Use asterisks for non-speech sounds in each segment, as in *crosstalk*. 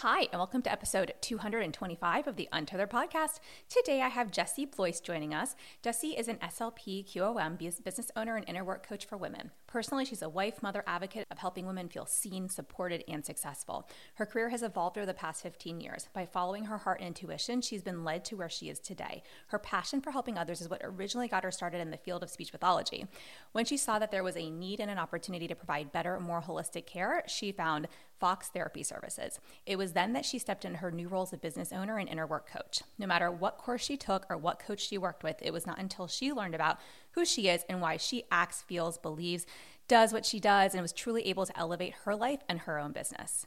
Hi, and welcome to episode 225 of the Untethered podcast. Today I have Jessie Blois joining us. Jessie is an SLP QOM business owner and inner work coach for women. Personally, she's a wife, mother, advocate of helping women feel seen, supported, and successful. Her career has evolved over the past 15 years. By following her heart and intuition, she's been led to where she is today. Her passion for helping others is what originally got her started in the field of speech pathology. When she saw that there was a need and an opportunity to provide better, more holistic care, she found Fox Therapy Services. It was then that she stepped into her new role as a business owner and inner work coach. No matter what course she took or what coach she worked with, it was not until she learned about who she is and why she acts, feels, believes, does what she does, and was truly able to elevate her life and her own business.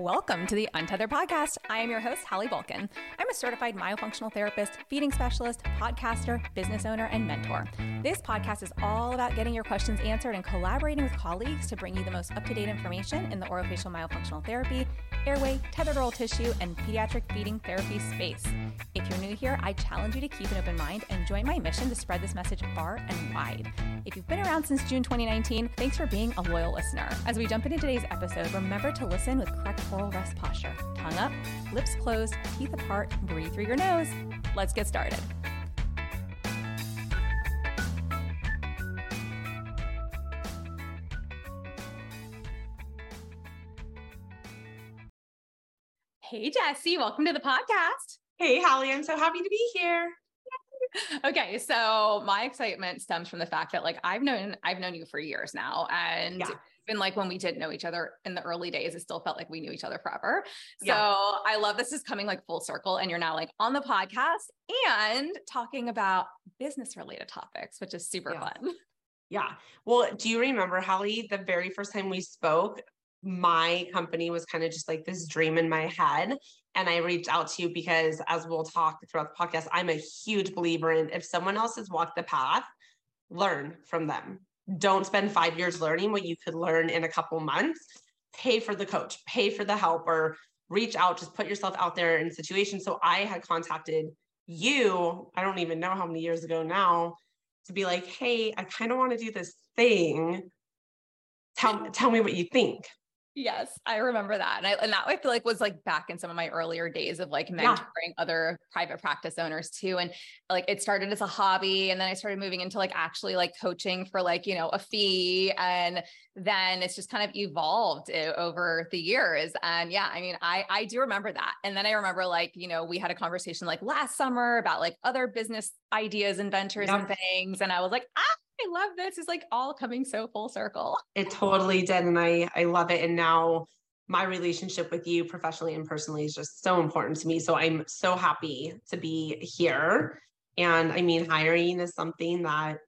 Welcome to the Untethered Podcast. I am your host, Hallie Bulkin. I'm a certified myofunctional therapist, feeding specialist, podcaster, business owner, and mentor. This podcast is all about getting your questions answered and collaborating with colleagues to bring you the most up to date information in the orofacial myofunctional therapy, airway, tethered oral tissue, and pediatric feeding therapy space. If you're new here, I challenge you to keep an open mind and join my mission to spread this message far and wide. If you've been around since June 2019, thanks for being a loyal listener. As we jump into today's episode, remember to listen with correct oral rest posture. Tongue up, lips closed, teeth apart, breathe through your nose. Let's get started. Hey, Jessie, welcome to the podcast. Hey, Hallie, I'm so happy to be here. Okay, so my excitement stems from the fact that like I've known I've known you for years now, and yeah. even like when we didn't know each other in the early days, it still felt like we knew each other forever. So yeah. I love this is coming like full circle, and you're now like on the podcast and talking about business related topics, which is super yeah. fun. Yeah. Well, do you remember, Hallie, the very first time we spoke, my company was kind of just like this dream in my head. And I reached out to you because, as we'll talk throughout the podcast, I'm a huge believer in if someone else has walked the path, learn from them. Don't spend five years learning what you could learn in a couple months. Pay for the coach, pay for the help, or reach out, just put yourself out there in situations. So I had contacted you, I don't even know how many years ago now, to be like, hey, I kind of want to do this thing. Tell, tell me what you think. Yes, I remember that. And, I, and that I feel like was like back in some of my earlier days of like mentoring yeah. other private practice owners too. And like it started as a hobby and then I started moving into like actually like coaching for like, you know, a fee. And then it's just kind of evolved eh, over the years. And yeah, I mean, I, I do remember that. And then I remember like, you know, we had a conversation like last summer about like other business ideas and ventures yeah. and things. And I was like, ah, I love this. It's like all coming so full circle. It totally did. And I, I love it. And now my relationship with you professionally and personally is just so important to me. So I'm so happy to be here. And I mean, hiring is something that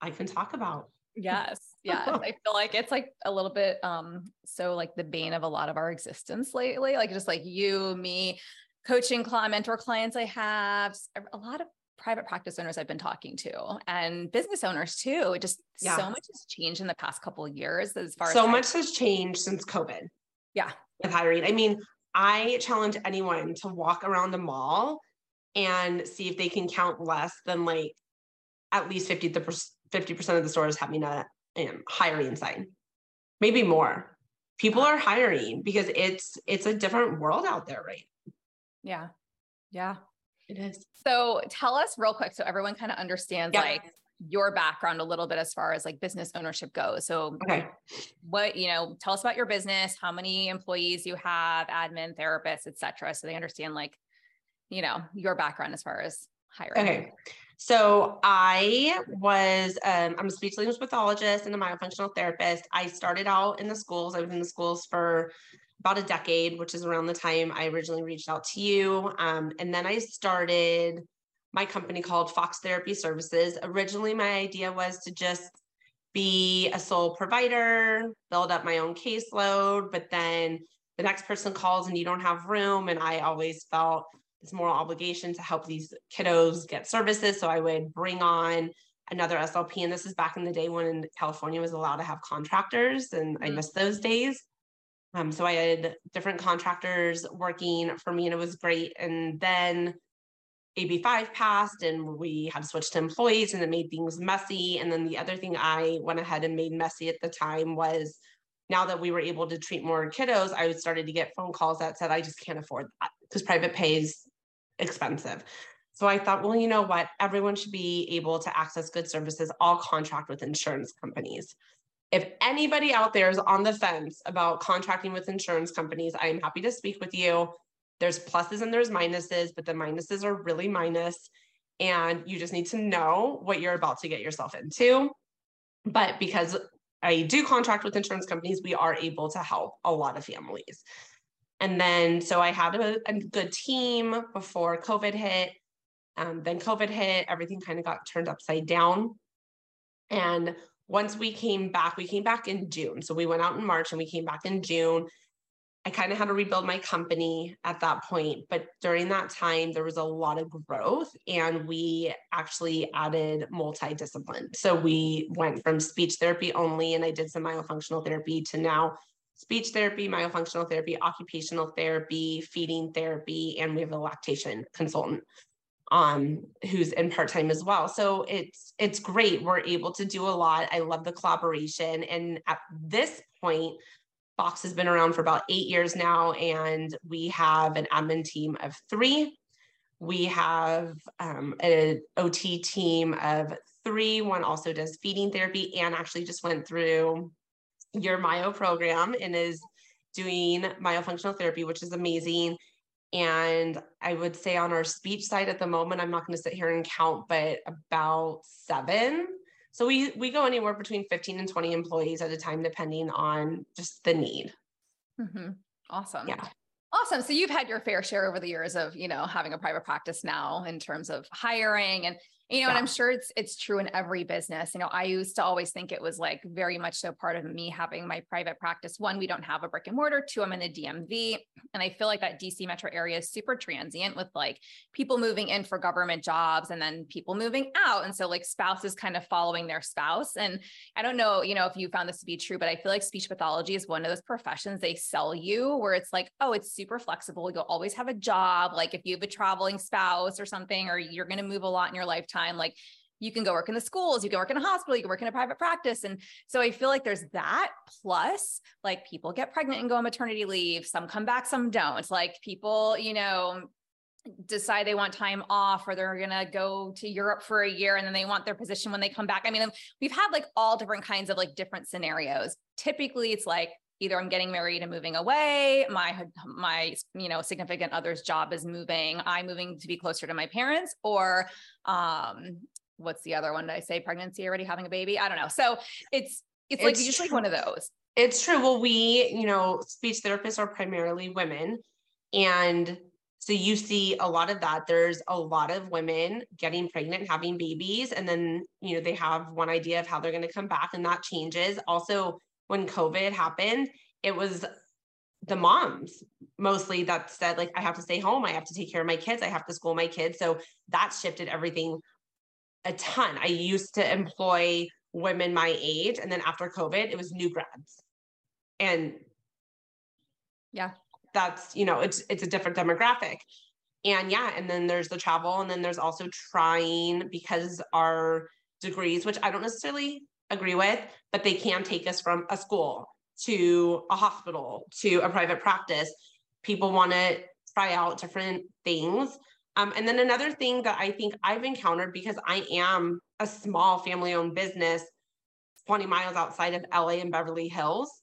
I can talk about. Yes. *laughs* Yeah. I feel like it's like a little bit um so like the bane of a lot of our existence lately. Like just like you, me, coaching client mentor clients I have, a lot of private practice owners I've been talking to and business owners too. It just yeah. so much has changed in the past couple of years as far as so as much has changed since COVID. Yeah. With hiring. I mean, I challenge anyone to walk around the mall and see if they can count less than like at least 50 50% of the stores having a um, hiring sign. Maybe more. People are hiring because it's it's a different world out there, right? Yeah. Yeah. It is. So tell us real quick so everyone kind of understands yep. like your background a little bit as far as like business ownership goes. So okay. what, you know, tell us about your business, how many employees you have, admin, therapists, etc. So they understand like, you know, your background as far as hiring. Okay. So I was, um, I'm a speech language pathologist and a myofunctional therapist. I started out in the schools. I was in the schools for about a decade, which is around the time I originally reached out to you. Um, and then I started my company called Fox Therapy Services. Originally, my idea was to just be a sole provider, build up my own caseload, but then the next person calls and you don't have room. And I always felt this moral obligation to help these kiddos get services. So I would bring on another SLP. And this is back in the day when California was allowed to have contractors, and mm-hmm. I missed those days. Um, so I had different contractors working for me, and it was great. And then AB5 passed, and we had to switch to employees, and it made things messy. And then the other thing I went ahead and made messy at the time was now that we were able to treat more kiddos, I started to get phone calls that said, I just can't afford that because private pay is expensive. So I thought, well, you know what? Everyone should be able to access good services. I'll contract with insurance companies. If anybody out there is on the fence about contracting with insurance companies, I am happy to speak with you. There's pluses and there's minuses, but the minuses are really minus, And you just need to know what you're about to get yourself into. But because I do contract with insurance companies, we are able to help a lot of families. And then, so I had a, a good team before COVID hit. Um, then COVID hit, everything kind of got turned upside down. And once we came back, we came back in June. So we went out in March and we came back in June. I kind of had to rebuild my company at that point. But during that time, there was a lot of growth and we actually added multi-discipline. So we went from speech therapy only, and I did some myofunctional therapy to now speech therapy, myofunctional therapy, occupational therapy, feeding therapy, and we have a lactation consultant um, who's in part-time as well. So it's it's great. We're able to do a lot. I love the collaboration. And at this point, Fox has been around for about eight years now, and we have an admin team of three. We have um, an OT team of three. One also does feeding therapy and actually just went through your myo program and is doing myofunctional therapy, which is amazing. And I would say on our speech side at the moment, I'm not going to sit here and count, but about seven. So we we go anywhere between 15 and 20 employees at a time, depending on just the need. Mm-hmm. Awesome. Yeah. Awesome. So you've had your fair share over the years of, you know, having a private practice now in terms of hiring and you know, yeah. and I'm sure it's it's true in every business. You know, I used to always think it was like very much so part of me having my private practice. One, we don't have a brick and mortar. Two, I'm in the DMV, and I feel like that DC metro area is super transient with like people moving in for government jobs and then people moving out, and so like spouses kind of following their spouse. And I don't know, you know, if you found this to be true, but I feel like speech pathology is one of those professions they sell you where it's like, oh, it's super flexible. You'll always have a job. Like if you have a traveling spouse or something, or you're going to move a lot in your lifetime time like you can go work in the schools, you can work in a hospital, you can work in a private practice. And so I feel like there's that. Plus, like people get pregnant and go on maternity leave. Some come back, some don't. Like people, you know, decide they want time off or they're going to go to Europe for a year and then they want their position when they come back. I mean, we've had like all different kinds of like different scenarios. Typically, it's like either I'm getting married and moving away, my my you know significant other's job is moving, I'm moving to be closer to my parents, or um, what's the other one? Did I say pregnancy already having a baby? I don't know. So it's it's, it's like like one of those. It's true. Well, we, you know, speech therapists are primarily women. And so you see a lot of that. There's a lot of women getting pregnant, having babies, and then, you know, they have one idea of how they're going to come back, and that changes. Also, when COVID happened, it was the moms mostly that said, like, I have to stay home. I have to take care of my kids. I have to school my kids. So that shifted everything a ton. I used to employ women my age. And then after COVID, it was new grads. And yeah, that's, you know, it's it's a different demographic. And yeah, and then there's the travel, and then there's also trying because our degrees, which I don't necessarily agree with, but they can take us from a school to a hospital to a private practice. People want to try out different things. Um, and then another thing that I think I've encountered because I am a small family owned business 20 miles outside of LA and Beverly Hills,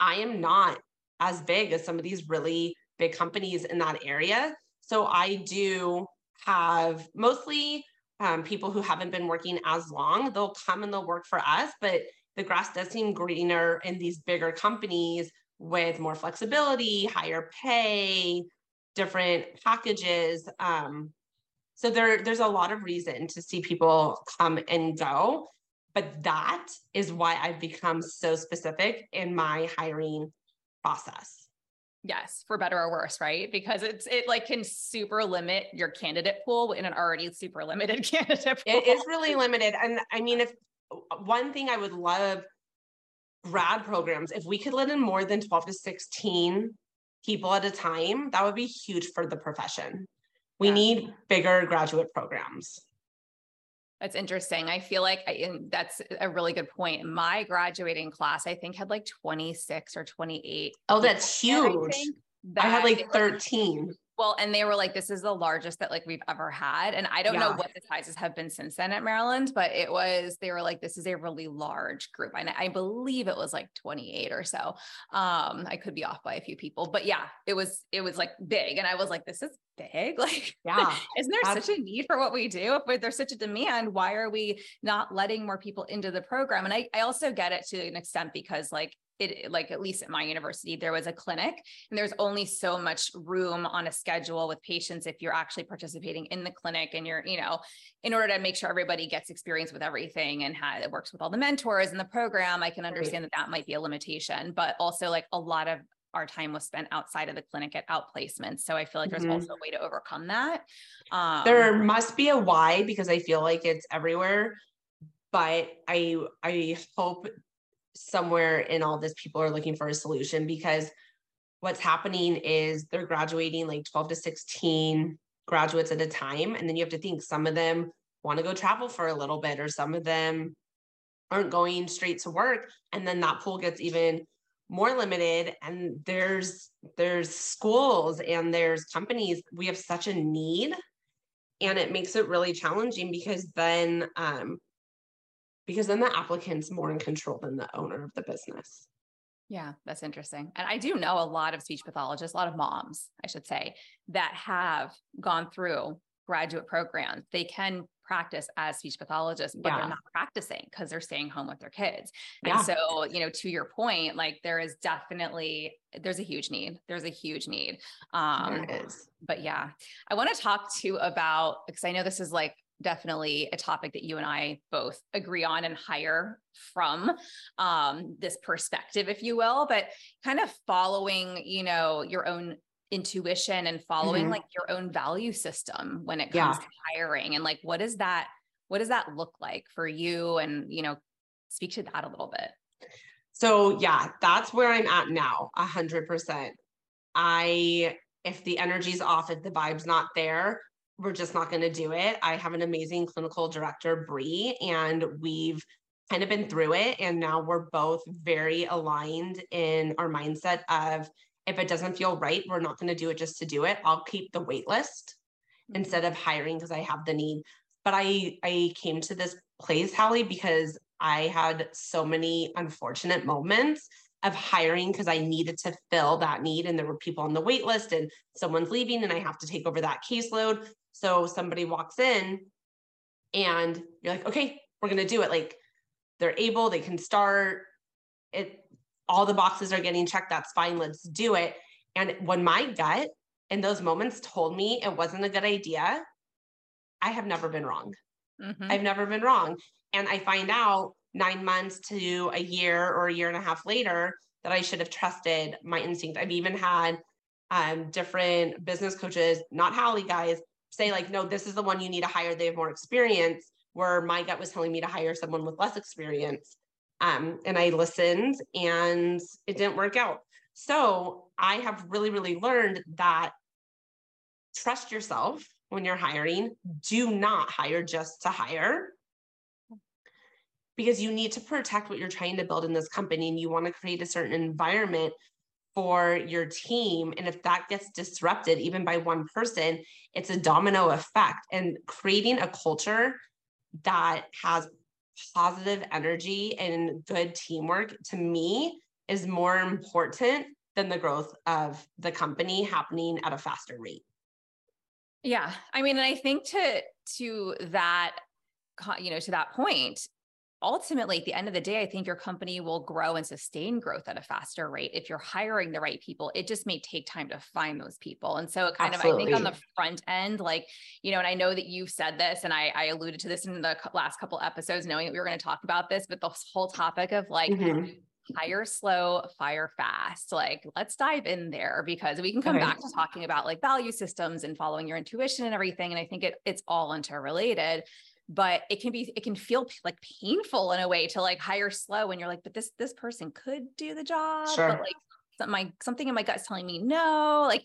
I am not as big as some of these really big companies in that area. So I do have mostly um, people who haven't been working as long, they'll come and they'll work for us, but the grass does seem greener in these bigger companies with more flexibility, higher pay, different packages. Um, so there, there's a lot of reason to see people come and go. But that is why I've become so specific in my hiring process. Yes, for better or worse, right? Because it's it like can super limit your candidate pool in an already super limited *laughs* candidate pool. It is really limited. And I mean, if one thing I would love grad programs, if we could let in more than 12 to 16 people at a time, that would be huge for the profession. We yeah. need bigger graduate programs. That's interesting. I feel like I, that's a really good point. My graduating class, I think, had like 26 or 28. Oh, that's huge. I, I had like 13. Well, and they were like, this is the largest that like we've ever had. And I don't yeah. know what the sizes have been since then at Maryland, but it was, they were like, this is a really large group. And I believe it was like 28 or so. Um, I could be off by a few people, but yeah, it was, it was like big. And I was like, this is big. *laughs* Like, yeah, isn't there such a need for what we do? If there's such a demand, why are we not letting more people into the program? And I, I also get it to an extent because like it like at least at my university there was a clinic and there's only so much room on a schedule with patients if you're actually participating in the clinic and you're you know in order to make sure everybody gets experience with everything and how it works with all the mentors in the program i can understand that that might be a limitation but also like a lot of our time was spent outside of the clinic at outplacements so i feel like there's mm-hmm. also a way to overcome that um, there must be a why because i feel like it's everywhere but i i hope somewhere in all this, people are looking for a solution because what's happening is they're graduating like 12 to 16 graduates at a time. And then you have to think some of them want to go travel for a little bit, or some of them aren't going straight to work. And then that pool gets even more limited and there's there's schools and there's companies we have such a need and it makes it really challenging because then um, because then the applicant's more in control than the owner of the business. Yeah, that's interesting. And I do know a lot of speech pathologists, a lot of moms, I should say, that have gone through graduate programs. They can practice as speech pathologists, but yeah. they're not practicing because they're staying home with their kids. Yeah. And so, you know, to your point, like there is definitely there's a huge need. There's a huge need. Um there is. but yeah, I want to talk to about because I know this is like definitely a topic that you and I both agree on and hire from um, this perspective, if you will, but kind of following, you know, your own intuition and following mm-hmm. like your own value system when it comes yeah. to hiring and like what does that what does that look like for you and you know speak to that a little bit so yeah that's where i'm at now a hundred percent i if the energy's off if the vibe's not there we're just not going to do it. I have an amazing clinical director, Bree, and we've kind of been through it. And now we're both very aligned in our mindset of if it doesn't feel right, we're not going to do it just to do it. I'll keep the wait list mm-hmm. instead of hiring because I have the need. But I I came to this place, Hallie, because I had so many unfortunate moments of hiring because I needed to fill that need and there were people on the wait list and someone's leaving and I have to take over that caseload. So somebody walks in and you're like, okay, we're going to do it. Like they're able, they can start it. All the boxes are getting checked. That's fine. Let's do it. And when my gut in those moments told me it wasn't a good idea, I have never been wrong. Mm-hmm. I've never been wrong. And I find out nine months to a year or a year and a half later that I should have trusted my instinct. I've even had um, different business coaches, not Hallie guys, say like, no, this is the one you need to hire. They have more experience. Where my gut was telling me to hire someone with less experience. Um, and I listened and it didn't work out. So I have really, really learned that trust yourself when you're hiring. Do not hire just to hire because you need to protect what you're trying to build in this company and you want to create a certain environment for your team. And if that gets disrupted, even by one person, it's a domino effect. And creating a culture that has positive energy and good teamwork to me is more important than the growth of the company happening at a faster rate. Yeah. I mean, and I think to to that you know to that point ultimately, at the end of the day, I think your company will grow and sustain growth at a faster rate if you're hiring the right people. It just may take time to find those people. And so, it kind Absolutely. of, I think on the front end, like, you know, and I know that you've said this, and I, I alluded to this in the last couple episodes, knowing that we were going to talk about this, but the whole topic of like, mm-hmm hire slow, fire fast. Like, let's dive in there because we can come okay. back to talking about like value systems and following your intuition and everything. And I think it it's all interrelated but it can be it can feel like painful in a way to like hire slow and you're like but this this person could do the job sure. but like my something in my gut's telling me no like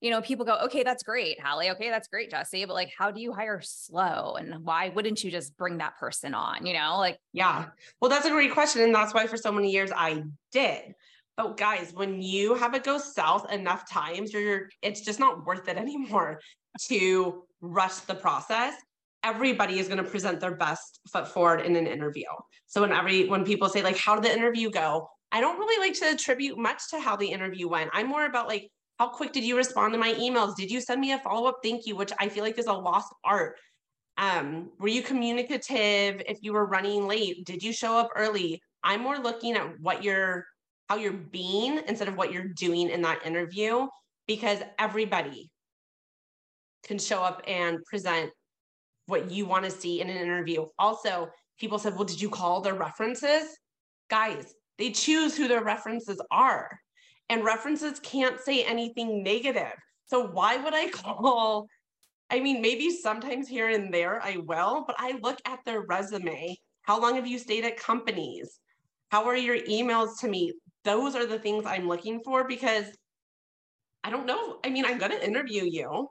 you know people go okay that's great Hallie. Okay that's great Jessie but like how do you hire slow? And why wouldn't you just bring that person on? You know like yeah. Well that's a great question and that's why for so many years I did. But guys, when you have it go south enough times, you're it's just not worth it *laughs* anymore to rush the process everybody is going to present their best foot forward in an interview. So when every when people say like how did the interview go? I don't really like to attribute much to how the interview went. I'm more about like how quick did you respond to my emails? Did you send me a follow-up thank you, which I feel like is a lost art. Um, were you communicative if you were running late? Did you show up early? I'm more looking at what you're how you're being instead of what you're doing in that interview because everybody can show up and present what you want to see in an interview. Also, people said, Well, did you call their references? Guys, they choose who their references are, and references can't say anything negative. So, why would I *laughs* call? I mean, maybe sometimes here and there I will, but I look at their resume. How long have you stayed at companies? How are your emails to me? Those are the things I'm looking for because I don't know. I mean, I'm going to interview you,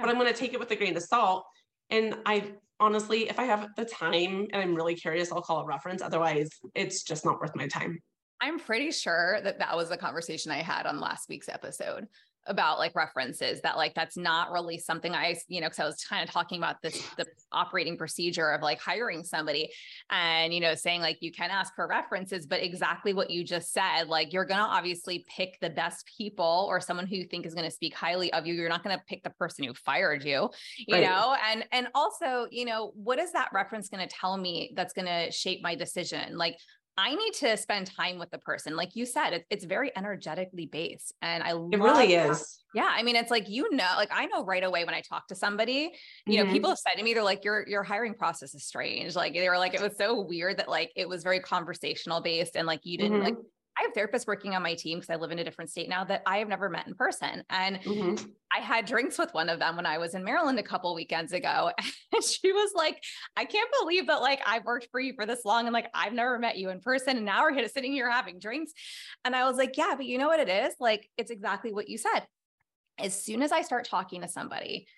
but I'm going to take it with a grain of salt and I honestly, if I have the time and I'm really curious, I'll call a reference. Otherwise, it's just not worth my time. I'm pretty sure that that was the conversation I had on last week's episode about like references that like that's not really something I, you know, because I was kind of talking about this the operating procedure of like hiring somebody and you know saying like you can ask for references, but exactly what you just said, like you're gonna obviously pick the best people or someone who you think is gonna speak highly of you. You're not gonna pick the person who fired you, you right. know, and and also, you know, what is that reference gonna tell me that's gonna shape my decision? Like I need to spend time with the person. Like you said, it, it's very energetically based. And I it really that. is. Yeah. I mean, it's like, you know, like I know right away when I talk to somebody, you mm-hmm. know, people have said to me, they're like, your, your hiring process is strange. Like they were like, it was so weird that like it was very conversational based and like you didn't mm-hmm. like I have therapists working on my team because I live in a different state now that I have never met in person. And mm-hmm. I had drinks with one of them when I was in Maryland a couple weekends ago. *laughs* And she was like, I can't believe that like I've worked for you for this long and like I've never met you in person. And now we're here sitting here having drinks. And I was like, yeah, but you know what it is? Like it's exactly what you said. As soon as I start talking to somebody,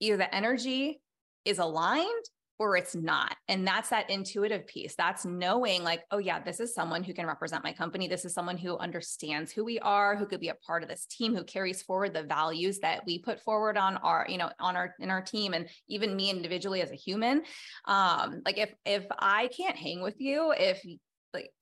either the energy is aligned or it's not. And that's that intuitive piece. That's knowing, like, oh, yeah, this is someone who can represent my company. This is someone who understands who we are, who could be a part of this team, who carries forward the values that we put forward on our, you know, on our in our team, and even me individually as a human. Um, like if if I can't hang with you, if like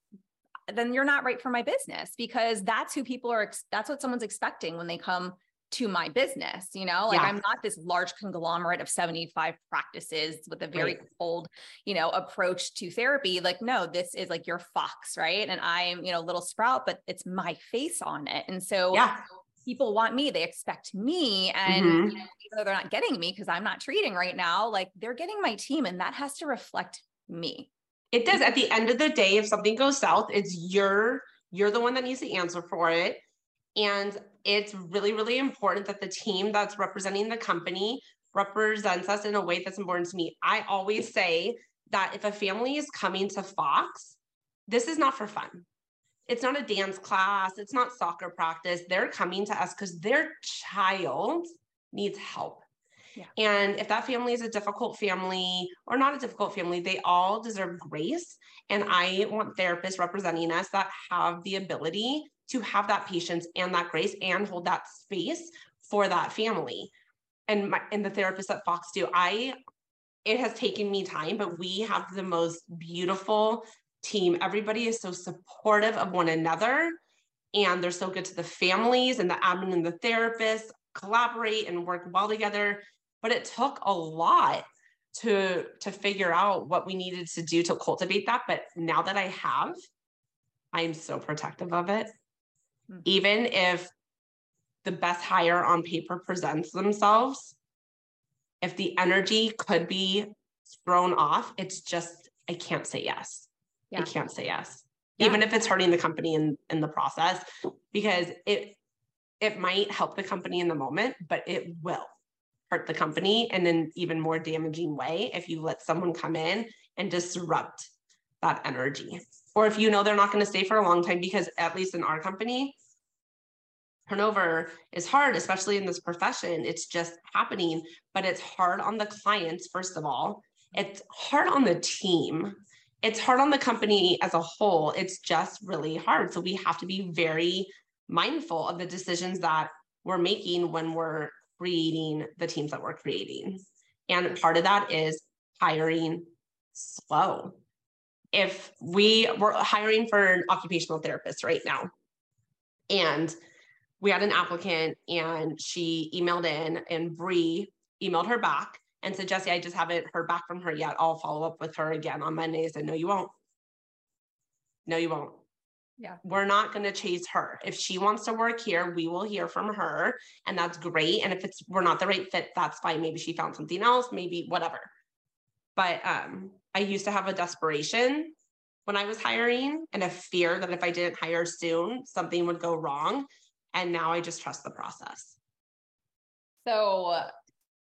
then you're not right for my business because that's who people are that's what someone's expecting when they come to my business you know like yeah. i'm not this large conglomerate of 75 practices with a very right. cold you know approach to therapy. Like no this is like your fox right? And i'm you know little sprout but it's my face on it. And so yeah. people want me they expect me and mm-hmm. you know, even though they're not getting me because i'm not treating right now like they're getting my team and that has to reflect me. It does. At the end of the day if something goes south it's your you're the one that needs to answer for it. And it's really, really important that the team that's representing the company represents us in a way that's important to me. I always say that if a family is coming to Fox, this is not for fun. It's not a dance class, it's not soccer practice. They're coming to us because their child needs help. Yeah. And if that family is a difficult family or not a difficult family, they all deserve grace. And I want therapists representing us that have the ability to have that patience and that grace and hold that space for that family. And my and the therapists at Fox do. I it has taken me time, but we have the most beautiful team. Everybody is so supportive of one another and they're so good to the families and the admin and the therapists collaborate and work well together. But it took a lot to to figure out what we needed to do to cultivate that. But now that I have, I'm so protective of it mm-hmm. even if the best hire on paper presents themselves, if the energy could be thrown off, it's just, I can't say yes. Yeah. I can't say yes. yeah. even if it's hurting the company in in the process because it it might help the company in the moment but it will hurt the company in an even more damaging way if you let someone come in and disrupt that energy or if you know they're not going to stay for a long time because at least in our company turnover is hard especially in this profession. It's just happening but it's hard on the clients first of all. It's hard on the team. It's hard on the company as a whole. It's just really hard. So we have to be very mindful of the decisions that we're making when we're creating the teams that we're creating. And part of that is hiring slow if we were hiring for an occupational therapist right now and we had an applicant and she emailed in and Bree emailed her back and said, Jessie, I just haven't heard back from her yet. I'll follow up with her again on Monday. I said, no, you won't. No, you won't. Yeah. We're not going to chase her. If she wants to work here, we will hear from her and that's great. And if it's we're not the right fit, that's fine. Maybe she found something else, maybe whatever. But um I used to have a desperation when I was hiring and a fear that if I didn't hire soon, something would go wrong. And now I just trust the process. So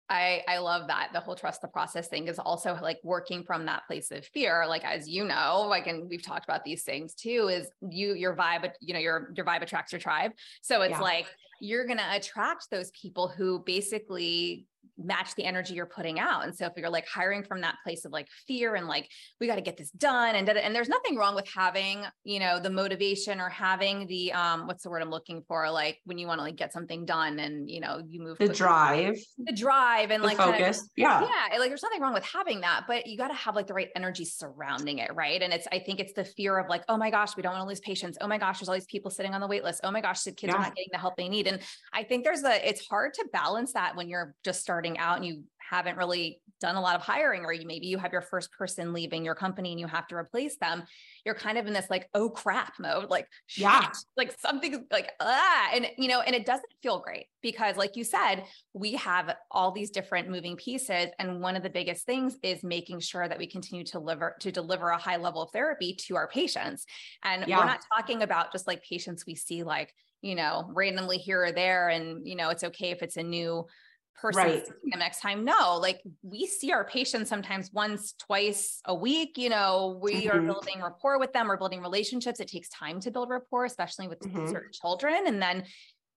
I I love that the whole trust the process thing is also like working from that place of fear like as you know like and we've talked about these things too is you your vibe you know your your vibe attracts your tribe so it's yeah. like you're going to attract those people who basically match the energy you're putting out. And so if you're like hiring from that place of like fear and like, we got to get this done. And, and there's nothing wrong with having, you know, the motivation or having the, um, what's the word I'm looking for? Like when you want to like get something done and, you know, you move the drive, the drive and the like focus. Kind of, yeah. Yeah. Like there's nothing wrong with having that, but you got to have like the right energy surrounding it. Right. And it's, I think it's the fear of like, oh my gosh, we don't want to lose patients. Oh my gosh, there's all these people sitting on the wait list. Oh my gosh, the kids yeah. are not getting the help they need. And I think there's a, it's hard to balance that when you're just starting out and you haven't really done a lot of hiring or you maybe you have your first person leaving your company and you have to replace them. You're kind of in this like oh crap mode like yeah. like something like ah and you know and it doesn't feel great because like you said we have all these different moving pieces and one of the biggest things is making sure that we continue to deliver to deliver a high level of therapy to our patients. And yeah. we're not talking about just like patients we see like you know randomly here or there and you know it's okay if it's a new person right. them next time. No, like we see our patients sometimes once, twice a week. You know, we mm-hmm. are building rapport with them, we're building relationships. It takes time to build rapport, especially with mm-hmm. certain children. And then,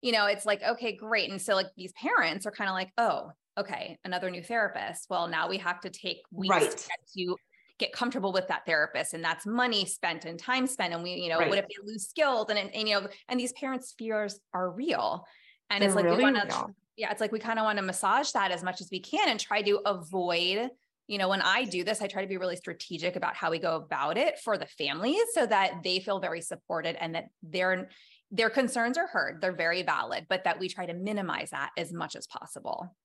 you know, it's like, okay, great. And so like these parents are kind of like, oh, okay, another new therapist. Well, now we have to take weeks right. to, to get comfortable with that therapist and that's money spent and time spent and we you know right. what if they lose skills and, and, and you know and these parents fears are real and They're it's like really we want to yeah, it's like we kind of want to massage that as much as we can and try to avoid you know, when I do this, I try to be really strategic about how we go about it for the families so that they feel very supported and that their their concerns are heard. They're very valid, but that we try to minimize that as much as possible.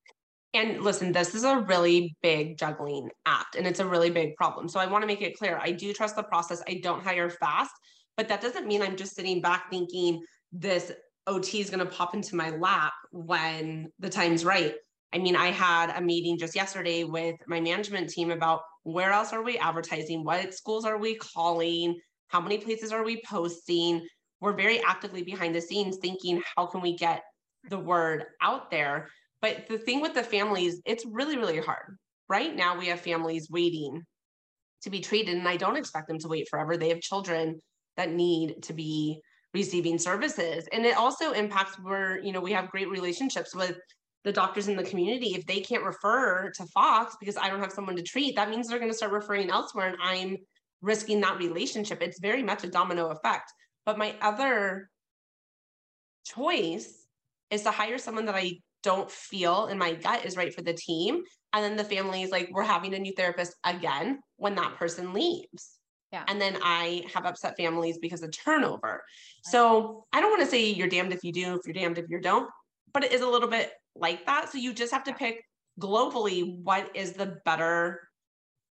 And listen, this is a really big juggling act and it's a really big problem. So I want to make it clear I do trust the process. I don't hire fast, but that doesn't mean I'm just sitting back thinking this OT is going to pop into my lap when the time's right. I mean, I had a meeting just yesterday with my management team about where else are we advertising? What schools are we calling? How many places are we posting? We're very actively behind the scenes thinking, how can we get the word out there? But the thing with the families, it's really, really hard. Right now, we have families waiting to be treated, and I don't expect them to wait forever. They have children that need to be receiving services and it also impacts where you know we have great relationships with the doctors in the community if they can't refer to fox because i don't have someone to treat that means they're going to start referring elsewhere and i'm risking that relationship it's very much a domino effect but my other choice is to hire someone that i don't feel in my gut is right for the team and then the family is like we're having a new therapist again when that person leaves yeah. And then I have upset families because of turnover. So I don't want to say you're damned if you do, if you're damned if you don't, but it is a little bit like that. So you just have to pick globally what is the better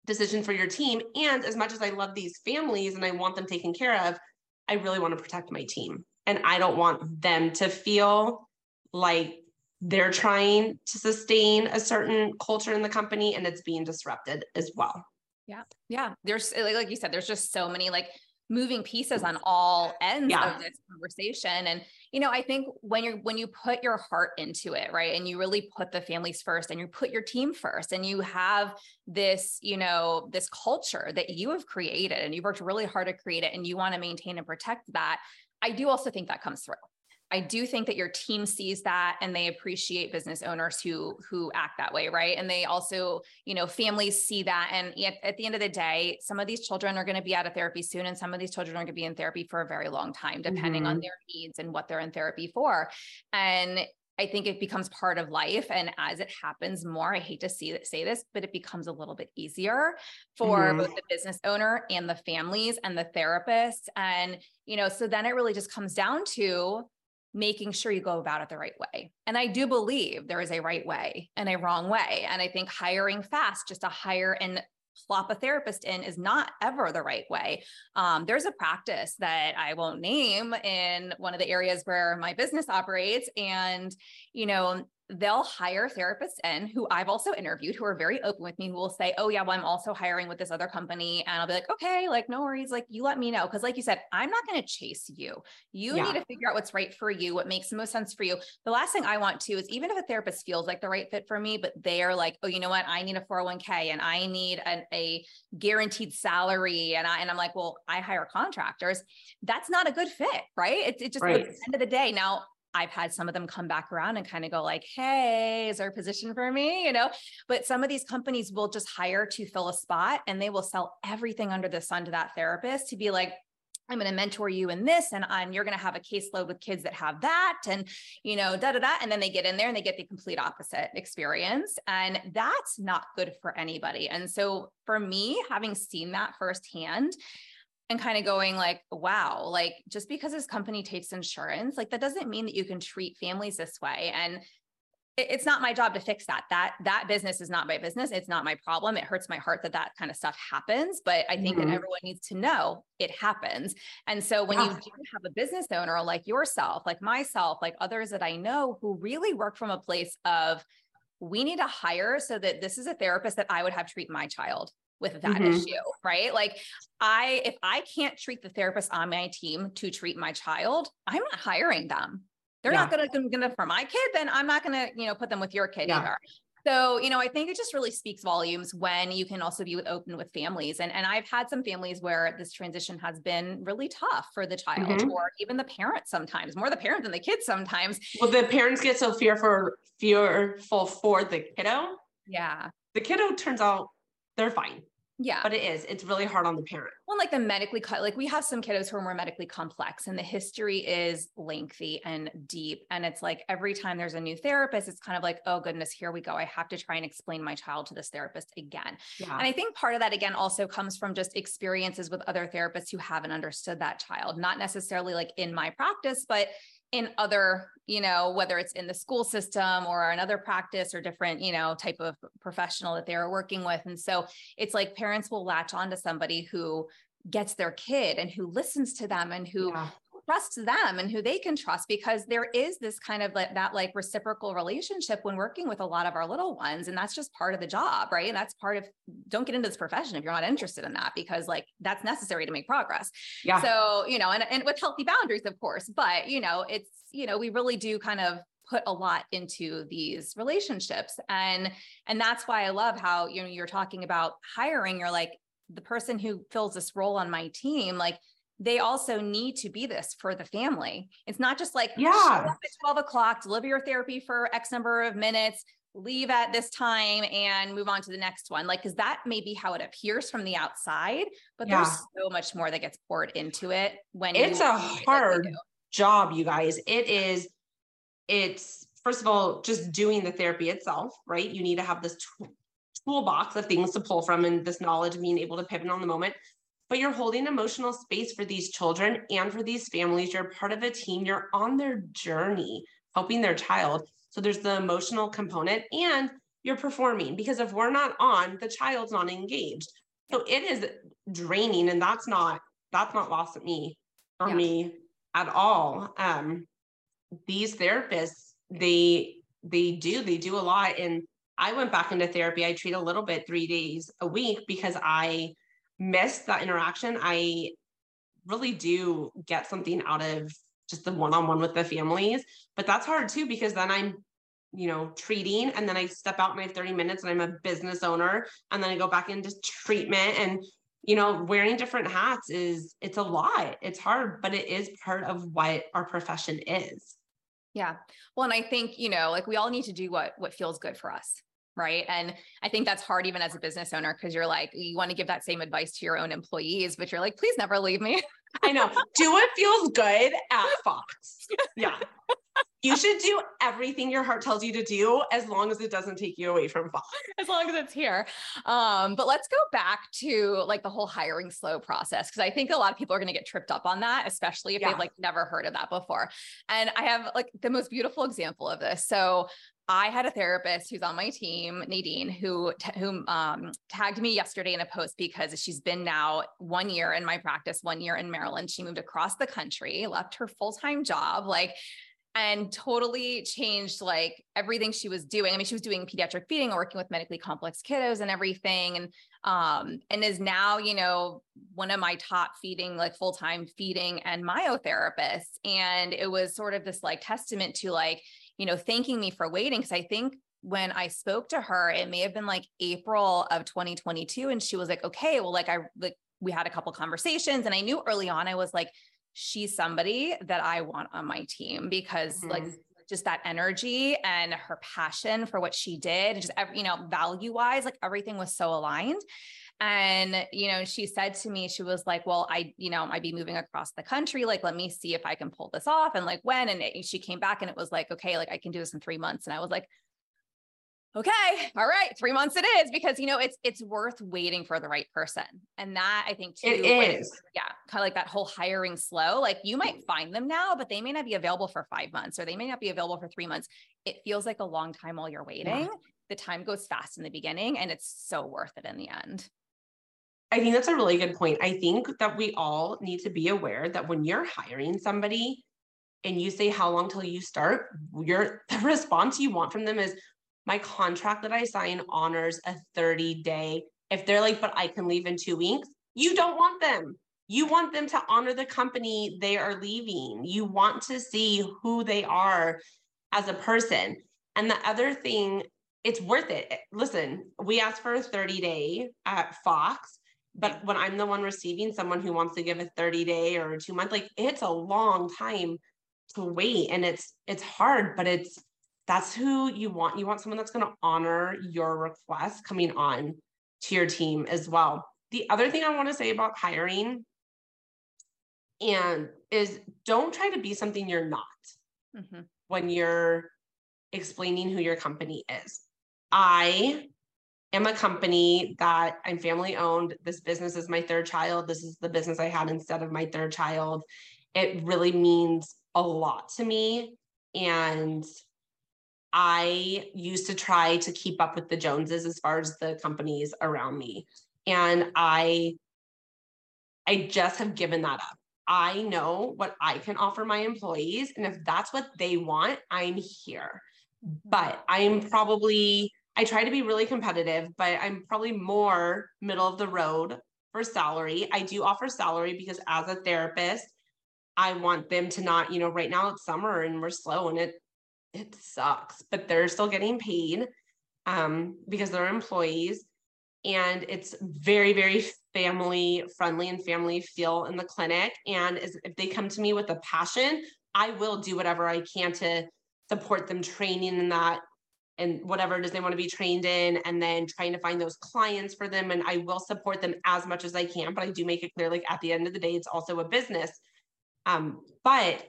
decision for your team. And as much as I love these families and I want them taken care of, I really want to protect my team. And I don't want them to feel like they're trying to sustain a certain culture in the company and it's being disrupted as well. Yeah. Yeah. There's like you said, there's just so many like moving pieces on all ends Yeah. of this conversation and you know i think when you're when you put your heart into it right and you really put the families first and you put your team first and you have this you know this culture that you have created and you've worked really hard to create it and you want to maintain and protect that i do also think that comes through I do think that your team sees that and they appreciate business owners who who act that way, right? And they also, you know, families see that. And at, at the end of the day, some of these children are going to be out of therapy soon, and some of these children are going to be in therapy for a very long time, depending on Mhm. their needs and what they're in therapy for. And I think it becomes part of life. And as it happens more, I hate to see that, say this, but it becomes a little bit easier for Mhm. both the business owner and the families and the therapists. And, you know, so then it really just comes down to making sure you go about it the right way. And I do believe there is a right way and a wrong way. And I think hiring fast just to hire and plop a therapist in is not ever the right way. Um, there's a practice that I won't name in one of the areas where my business operates. And, you know, they'll hire therapists in who I've also interviewed who are very open with me who will say, Oh, yeah, well, I'm also hiring with this other company. And I'll be like, Okay, like, no worries. Like, you let me know. Cause, like you said, I'm not going to chase you. You Yeah. need to figure out what's right for you, what makes the most sense for you. The last thing I want to is even if a therapist feels like the right fit for me, but they're like, Oh, you know what? I need a 401k and I need an, a guaranteed salary. And I, and I'm like, well, I hire contractors. That's not a good fit. Right. It, it just, Right. at the end of the day, now I've had some of them come back around and kind of go like, "Hey, is there a position for me?" You know, but some of these companies will just hire to fill a spot and they will sell everything under the sun to that therapist to be like, I'm going to mentor you in this, and, and you're going to have a caseload with kids that have that, and you know, da da da. And then they get in there and they get the complete opposite experience, and that's not good for anybody. And so, for me, having seen that firsthand, and kind of going like, wow, like just because this company takes insurance, like that doesn't mean that you can treat families this way. And it's not my job to fix that. That that business is not my business. It's not my problem. It hurts my heart that that kind of stuff happens. But I think Mhm. that everyone needs to know it happens. And so when Yeah. you do have a business owner like yourself, like myself, like others that I know who really work from a place of we need to hire so that this is a therapist that I would have treat my child with that Mhm. issue, right? Like I if I can't treat the therapist on my team to treat my child, I'm not hiring them. They're not gonna, gonna for my kid, then I'm not gonna, you know, put them with your kid Yeah. either. So, you know, I think it just really speaks volumes when you can also be with open with families. And and I've had some families where this transition has been really tough for the child Mhm. or even the parent sometimes, more the parent than the kid sometimes. Well, the parents get so fearful, fearful for the kiddo. Yeah. The kiddo turns out they're fine, Yeah. but it is. It's really hard on the parent. Well, like the medically cut, like we have some kiddos who are more medically complex and the history is lengthy and deep. And it's like every time there's a new therapist, it's kind of like, oh goodness, here we go. I have to try and explain my child to this therapist again. Yeah. And I think part of that, again, also comes from just experiences with other therapists who haven't understood that child, not necessarily like in my practice, but in other, you know, whether it's in the school system or another practice or different, you know, type of professional that they're working with. And so it's like parents will latch on to somebody who gets their kid and who listens to them and who yeah. Trusts them and who they can trust because there is this kind of like that like reciprocal relationship when working with a lot of our little ones and that's just part of the job right? And that's part of don't get into this profession if you're not interested in that because like that's necessary to make progress. Yeah. so you know and, and with healthy boundaries of course but you know it's you know we really do kind of put a lot into these relationships and and that's why i love how you know you're talking about hiring. You're like the person who fills this role on my team like they also need to be this for the family. It's not just like Yeah. up at 12 o'clock, deliver your therapy for X number of minutes, leave at this time and move on to the next one. Like, cause that may be how it appears from the outside, but Yeah. there's so much more that gets poured into it when It's you a do it like hard job, you guys. It is, it's first of all, just doing the therapy itself, right? You need to have this tool- toolbox of things to pull from and this knowledge of being able to pivot on the moment. But you're holding emotional space for these children and for these families. You're part of a team, you're on their journey, helping their child. So there's the emotional component and you're performing because if we're not on, the child's not engaged. So it is draining and that's not that's not lost at me or Yeah. me at all. Um these therapists, they they do, they do a lot. And I went back into therapy. I treat a little bit three days a week because I missed that interaction. I really do get something out of just the one-on-one with the families. But that's hard too, because then I'm you know, treating and then I step out my 30 minutes and I'm a business owner and then I go back into treatment and you know, wearing different hats is it's a lot. It's hard, but it is part of what our profession is. Yeah. Well, and I think, you know, like we all need to do what what feels good for us. Right. And I think that's hard even as a business owner because you're like, you want to give that same advice to your own employees, but you're like, please never leave me. *laughs* I know. Do what feels good at Fox. Yeah you should do everything your heart tells you to do as long as it doesn't take you away from fall. As long as it's here. Um, but let's go back to like the whole hiring slow process because I think a lot of people are going to get tripped up on that, especially if yeah. they've like never heard of that before. And I have like the most beautiful example of this. So I had a therapist who's on my team, Nadine, who who um, tagged me yesterday in a post because she's been now one year in my practice, one year in Maryland. She moved across the country, left her full time job, like and totally changed like everything she was doing. I mean, she was doing pediatric feeding, working with medically complex kiddos and everything. And um, and is now, you know, one of my top feeding, like full-time feeding and myotherapists. And it was sort of this like testament to like, you know, thanking me for waiting. Cause I think when I spoke to her, it may have been like April of 2022. And she was like, okay, well, like I like we had a couple conversations and I knew early on, I was like, she's somebody that I want on my team because mm-hmm. like just that energy and her passion for what she did, just every, you know, value wise, like everything was so aligned. And, you know, she said to me, she was like, well, I, you know, I'd be moving across the country. Like, let me see if I can pull this off. And like, when, and it, she came back and it was like, okay, like I can do this in three months. And I was like, okay all right three months it is because you know it's it's worth waiting for the right person and that i think too it is yeah kind of like that whole hiring slow like you might mm. find them now but they may not be available for five months or they may not be available for three months it feels like a long time while you're waiting yeah. the time goes fast in the beginning and it's so worth it in the end I think that's a really good point. I think that we all need to be aware that when you're hiring somebody and you say how long till you start, your *laughs* the response you want from them is, my contract that I sign honors a 30 day. If they're like, but I can leave in two weeks, you don't want them. You want them to honor the company they are leaving. You want to see who they are as a person. And the other thing, it's worth it. Listen, we asked for a 30 day at Fox, but when I'm the one receiving someone who wants to give a 30 day or a two month, like it's a long time to wait and it's it's hard, but it's that's who you want. You want someone that's going to honor your request coming on to your team as well. The other thing I want to say about hiring and is don't try to be something you're not mm-hmm. when you're explaining who your company is. I am a company that I'm family owned. This business is my third child. This is the business I had instead of my third child. It really means a lot to me. And I used to try to keep up with the Joneses as far as the companies around me. And I I just have given that up. I know what I can offer my employees and if that's what they want, I'm here. But I'm probably I try to be really competitive, but I'm probably more middle of the road for salary. I do offer salary because as a therapist, I want them to not, you know, right now it's summer and we're slow and it it sucks, but they're still getting paid um, because they're employees. And it's very, very family friendly and family feel in the clinic. And if they come to me with a passion, I will do whatever I can to support them training in that and whatever it is they want to be trained in, and then trying to find those clients for them. And I will support them as much as I can. But I do make it clear like at the end of the day, it's also a business. Um, but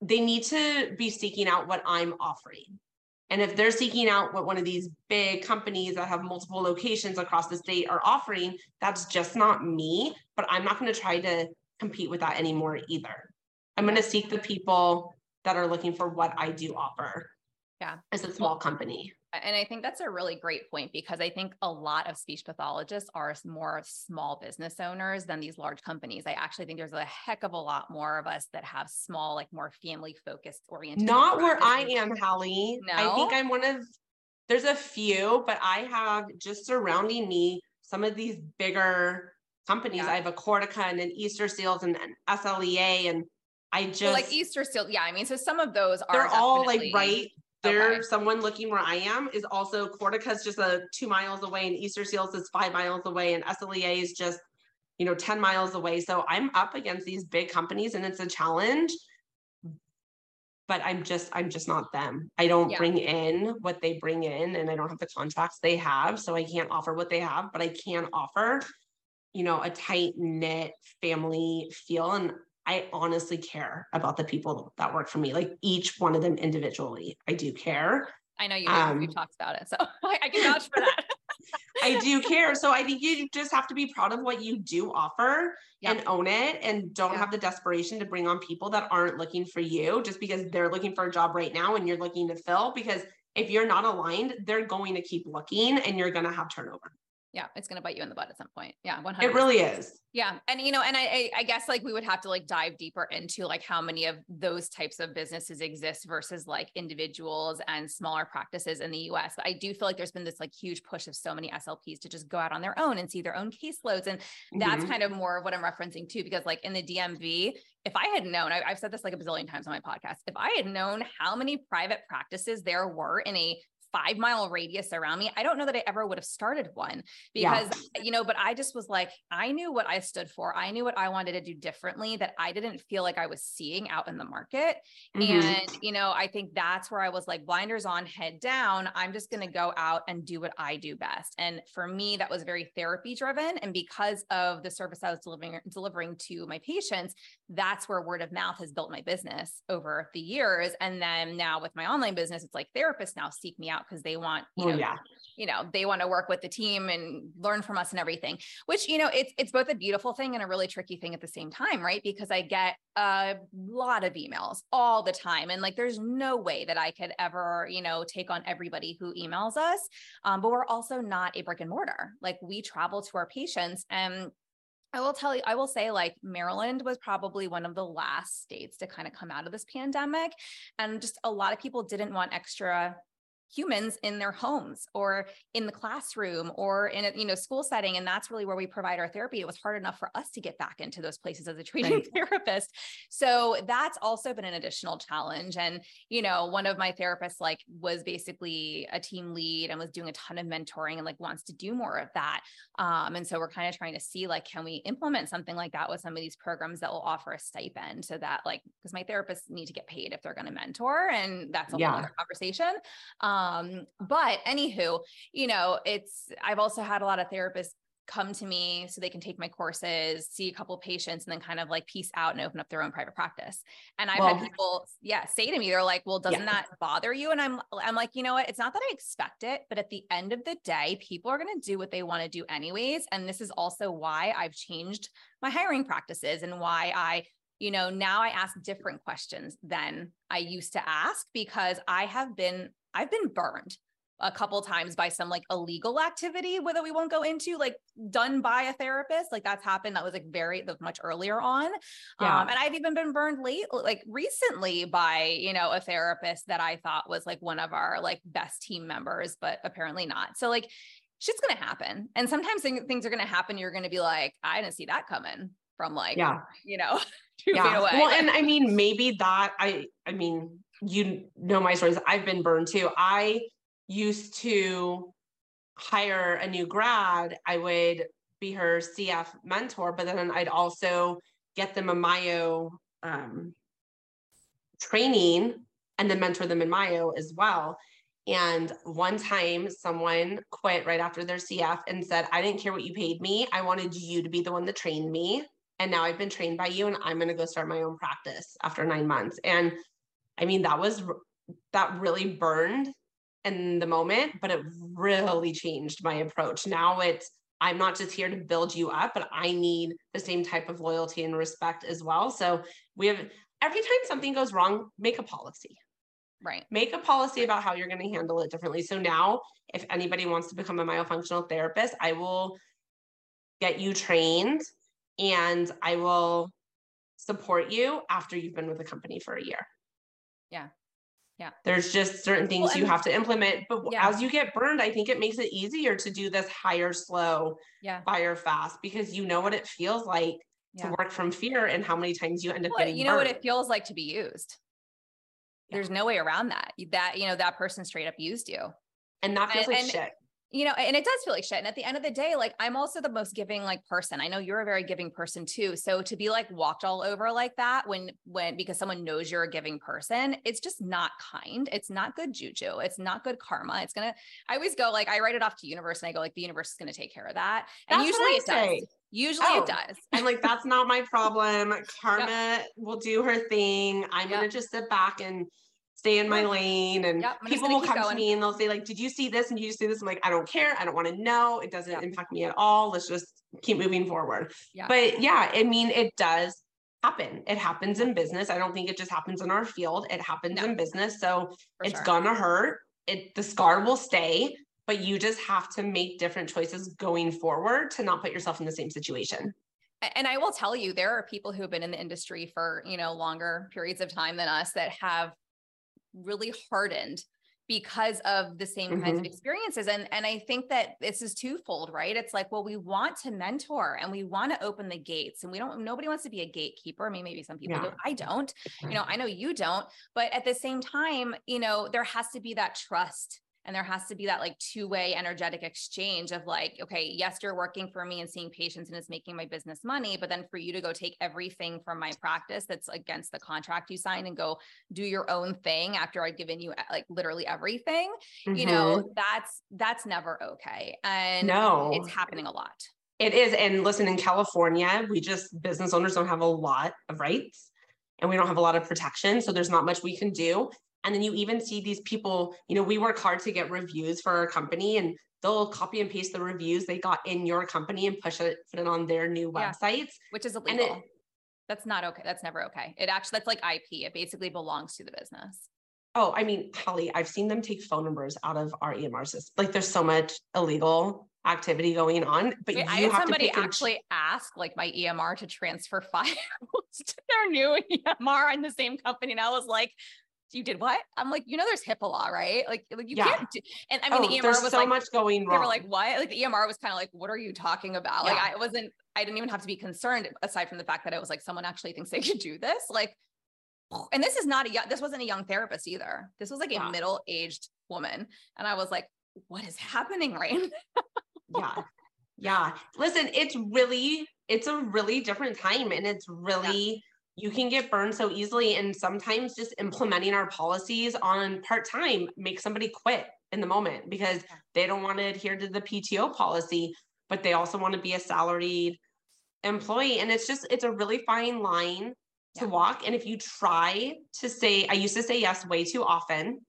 they need to be seeking out what I'm offering. And if they're seeking out what one of these big companies that have multiple locations across the state are offering, that's just not me. But I'm not going to try to compete with that anymore either. I'm going to seek the people that are looking for what I do offer. Yeah. As a small company. And I think that's a really great point because I think a lot of speech pathologists are more small business owners than these large companies. I actually think there's a heck of a lot more of us that have small, like more family focused oriented. Not where I am, Hallie. No? I think I'm one of, there's a few, but I have just surrounding me some of these bigger companies. Yeah. I have a Cortica and an Easter Seals and an SLEA and I just Well, like Easter Seals, yeah. I mean, so some of those are they're all like right there. Okay. Someone looking where I am is also Cortica's just a two miles away, and Easter Seals is five miles away, and SLEA is just you know 10 miles away. So I'm up against these big companies and it's a challenge. But I'm just I'm just not them. I don't Yeah. bring in what they bring in and I don't have the contracts they have. So I can't offer what they have, but I can offer, you know, a tight knit family feel. And I honestly care about the people that work for me, like each one of them individually. I do care. I know you. Um, we've talked about it, so *laughs* I, I can vouch for that. *laughs* I do care. So I think you just have to be proud of what you do offer Yeah. and own it and don't Yeah. have the desperation to bring on people that aren't looking for you just because they're looking for a job right now and you're looking to fill because if you're not aligned, they're going to keep looking and you're going to have turnover. Yeah, it's gonna bite you in the butt at some point. Yeah, one hundred. It really is. Yeah. And you know, and I, I I guess like we would have to like dive deeper into like how many of those types of businesses exist versus like individuals and smaller practices in the US. But I do feel like there's been this like huge push of so many SLPs to just go out on their own and see their own caseloads. And that's Mhm. kind of more of what I'm referencing too, because like in the DMV, if I had known, I, I've said this like a bazillion times on my podcast, if I had known how many private practices there were in a five mile radius around me, I don't know that I ever would have started one Yeah. because, you know, but I just was like, I knew what I stood for. I knew what I wanted to do differently that I didn't feel like I was seeing out in the market. Mhm. And, you know, I think that's where I was like, blinders on, head down. I'm just going to go out and do what I do best. And for me, that was very therapy driven. And because of the service I was delivering, delivering to my patients, that's where word of mouth has built my business over the years. And then now with my online business, it's like therapists now seek me out because they want, you Oh, know, yeah. you know they want to work with the team and learn from us and everything which you know it's it's both a beautiful thing and a really tricky thing at the same time right because i get a lot of emails all the time and like there's no way that i could ever you know take on everybody who emails us um, but we're also not a brick and mortar like we travel to our patients and I will tell you, I will say, like, Maryland was probably one of the last states to kind of come out of this pandemic. And just a lot of people didn't want extra humans in their homes or in the classroom or in a you know school setting and that's really where we provide our therapy. It was hard enough for us to get back into those places as a treating Right. *laughs* therapist. So that's also been an additional challenge. And you know one of my therapists like was basically a team lead and was doing a ton of mentoring and like wants to do more of that. Um, and so we're kind of trying to see like can we implement something like that with some of these programs that will offer a stipend so that like because my therapists need to get paid if they're going to mentor and that's a Yeah. whole other conversation. Um, Um, but anywho, you know, it's I've also had a lot of therapists come to me so they can take my courses, see a couple of patients, and then kind of like piece out and open up their own private practice. And I've Well- had people, yeah, say to me, they're like, "Well, doesn't Yeah. that bother you?" And I'm, I'm like, you know what? It's not that I expect it, but at the end of the day, people are going to do what they want to do anyways. And this is also why I've changed my hiring practices and why I you know, now I ask different questions than I used to ask because I have been, I've been burned a couple times by some like illegal activity whether we won't go into like done by a therapist. Like that's happened. That was like very much earlier on. Yeah. um and i've even been burned late like recently by you know a therapist that i thought was like one of our like best team members but apparently not. So like shit's gonna happen. And sometimes things are gonna happen. You're gonna be like i didn't see that coming from like Yeah. you know *laughs* two feet yeah. away. Well, and I mean, maybe that I, I mean, you know my stories. I've been burned too. I used to hire a new grad. I would be her CF mentor, but then I'd also get them a myo um, training and then mentor them in myo as well. And one time someone quit right after their CF and said, I didn't care what you paid me. I wanted you to be the one that trained me. And now I've been trained by you and I'm going to go start my own practice after nine months. And I mean, that was, that really burned in the moment, but it really changed my approach. Now it's, I'm not just here to build you up, but I need the same type of loyalty and respect as well. So we have, every time something goes wrong, make a policy right make a policy about how you're going to handle it differently. So now, if anybody wants to become a myofunctional therapist, I will get you trained and I will support you after you've been with the company for a year. Yeah. Yeah. There's just certain things Well, you have to implement. But Yeah. as you get burned, I think it makes it easier to do this higher, slow, Yeah. fire fast because you know what it feels like Yeah. to work from fear and how many times you end up Well, getting you know what it feels like to be used. There's no way around that. That, you know, that person straight up used you. and that feels and- like and- shit. You know, and it does feel like shit. And at the end of the day, like I'm also the most giving like person. I know you're a very giving person too. So to be like walked all over like that when when because someone knows you're a giving person, it's just not kind. It's not good juju. It's not good karma. It's gonna. I always go like I write it off to universe and I go like the universe is gonna take care of that. And That's usually it say. does. Usually Oh. it does. I'm like, that's not my *laughs* problem. Karma will do her thing. I'm Yep. gonna just sit back and stay in my lane. And Yep, people will come to me and they'll say, like, did you see this? And did you see this? I'm like, I don't care. I don't want to know. It doesn't Yep. impact me at all. Let's just keep moving forward. Yeah. But yeah, I mean, it does happen. It happens in business. I don't think it just happens in our field. It happens No. in business. So For it's sure. gonna hurt. It the scar will stay, but you just have to make different choices going forward to not put yourself in the same situation. And I will tell you, there are people who have been in the industry for, you know, longer periods of time than us that have really hardened because of the same kinds of Mhm. experiences. And, and I think that this is twofold, right? It's like, well, we want to mentor and we want to open the gates and we don't, nobody wants to be a gatekeeper. I mean, maybe some people Yeah. do. I don't, you know, I know you don't, but at the same time, you know, there has to be that trust and there has to be that like two-way energetic exchange of like okay yes you're working for me and seeing patients and it's making my business money but then for you to go take everything from my practice that's against the contract you signed and go do your own thing after i've given you like literally everything you Mhm. know that's that's never okay and no, it's happening a lot it is. And listen, in California, we just business owners don't have a lot of rights and we don't have a lot of protection. So there's not much we can do. And then you even see these people, you know, we work hard to get reviews for our company and they'll copy and paste the reviews they got in your company and push it, put it on their new Yeah. which is illegal it, that's not okay that's never okay it actually that's like ip it basically belongs to the business oh, I mean, Hallie, I've seen them take phone numbers out of our EMR system. Like there's so much illegal activity going on, but Wait, you I had have somebody to pick and actually ask like my EMR to transfer *laughs* files to their new EMR in the same company. And I was like, you did what? I'm like, you know, there's HIPAA law, right? Like, like you Yeah. can't do, and I mean, oh, the EMR there's was so like, much going they were like, what? Like the EMR was kind of like, what are you talking about? Like, I wasn't, I didn't even have to be concerned aside from the fact that it was like, someone actually thinks they could do this. Like, *sighs* and this is not a young, this wasn't a young therapist either. This was like a Yeah. middle-aged woman. And I was like, what is happening right now? yeah *laughs* yeah listen it's really it's a really different time and it's really you can get burned so easily and sometimes just implementing our policies on part-time makes somebody quit in the moment because they don't want to adhere to the pto policy but they also want to be a salaried employee and it's just it's a really fine line to Yeah. walk and if you try to say i used to say yes way too often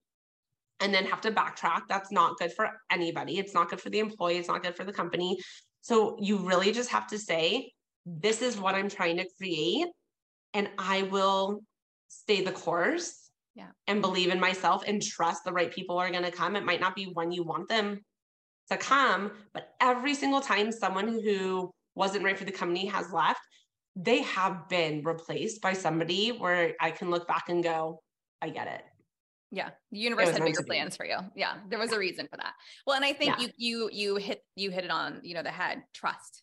and then have to backtrack that's not good for anybody it's not good for the employee it's not good for the company so you really just have to say this is what i'm trying to create and i will stay the course Yeah. and believe in myself and trust the right people are going to come it might not be when you want them to come but every single time someone who wasn't right for the company has left they have been replaced by somebody where i can look back and go i get it Yeah, the universe had bigger plans for you. Yeah, there was a reason for that. Well, and I think Yeah. you you you hit you hit it on you know the head. Trust,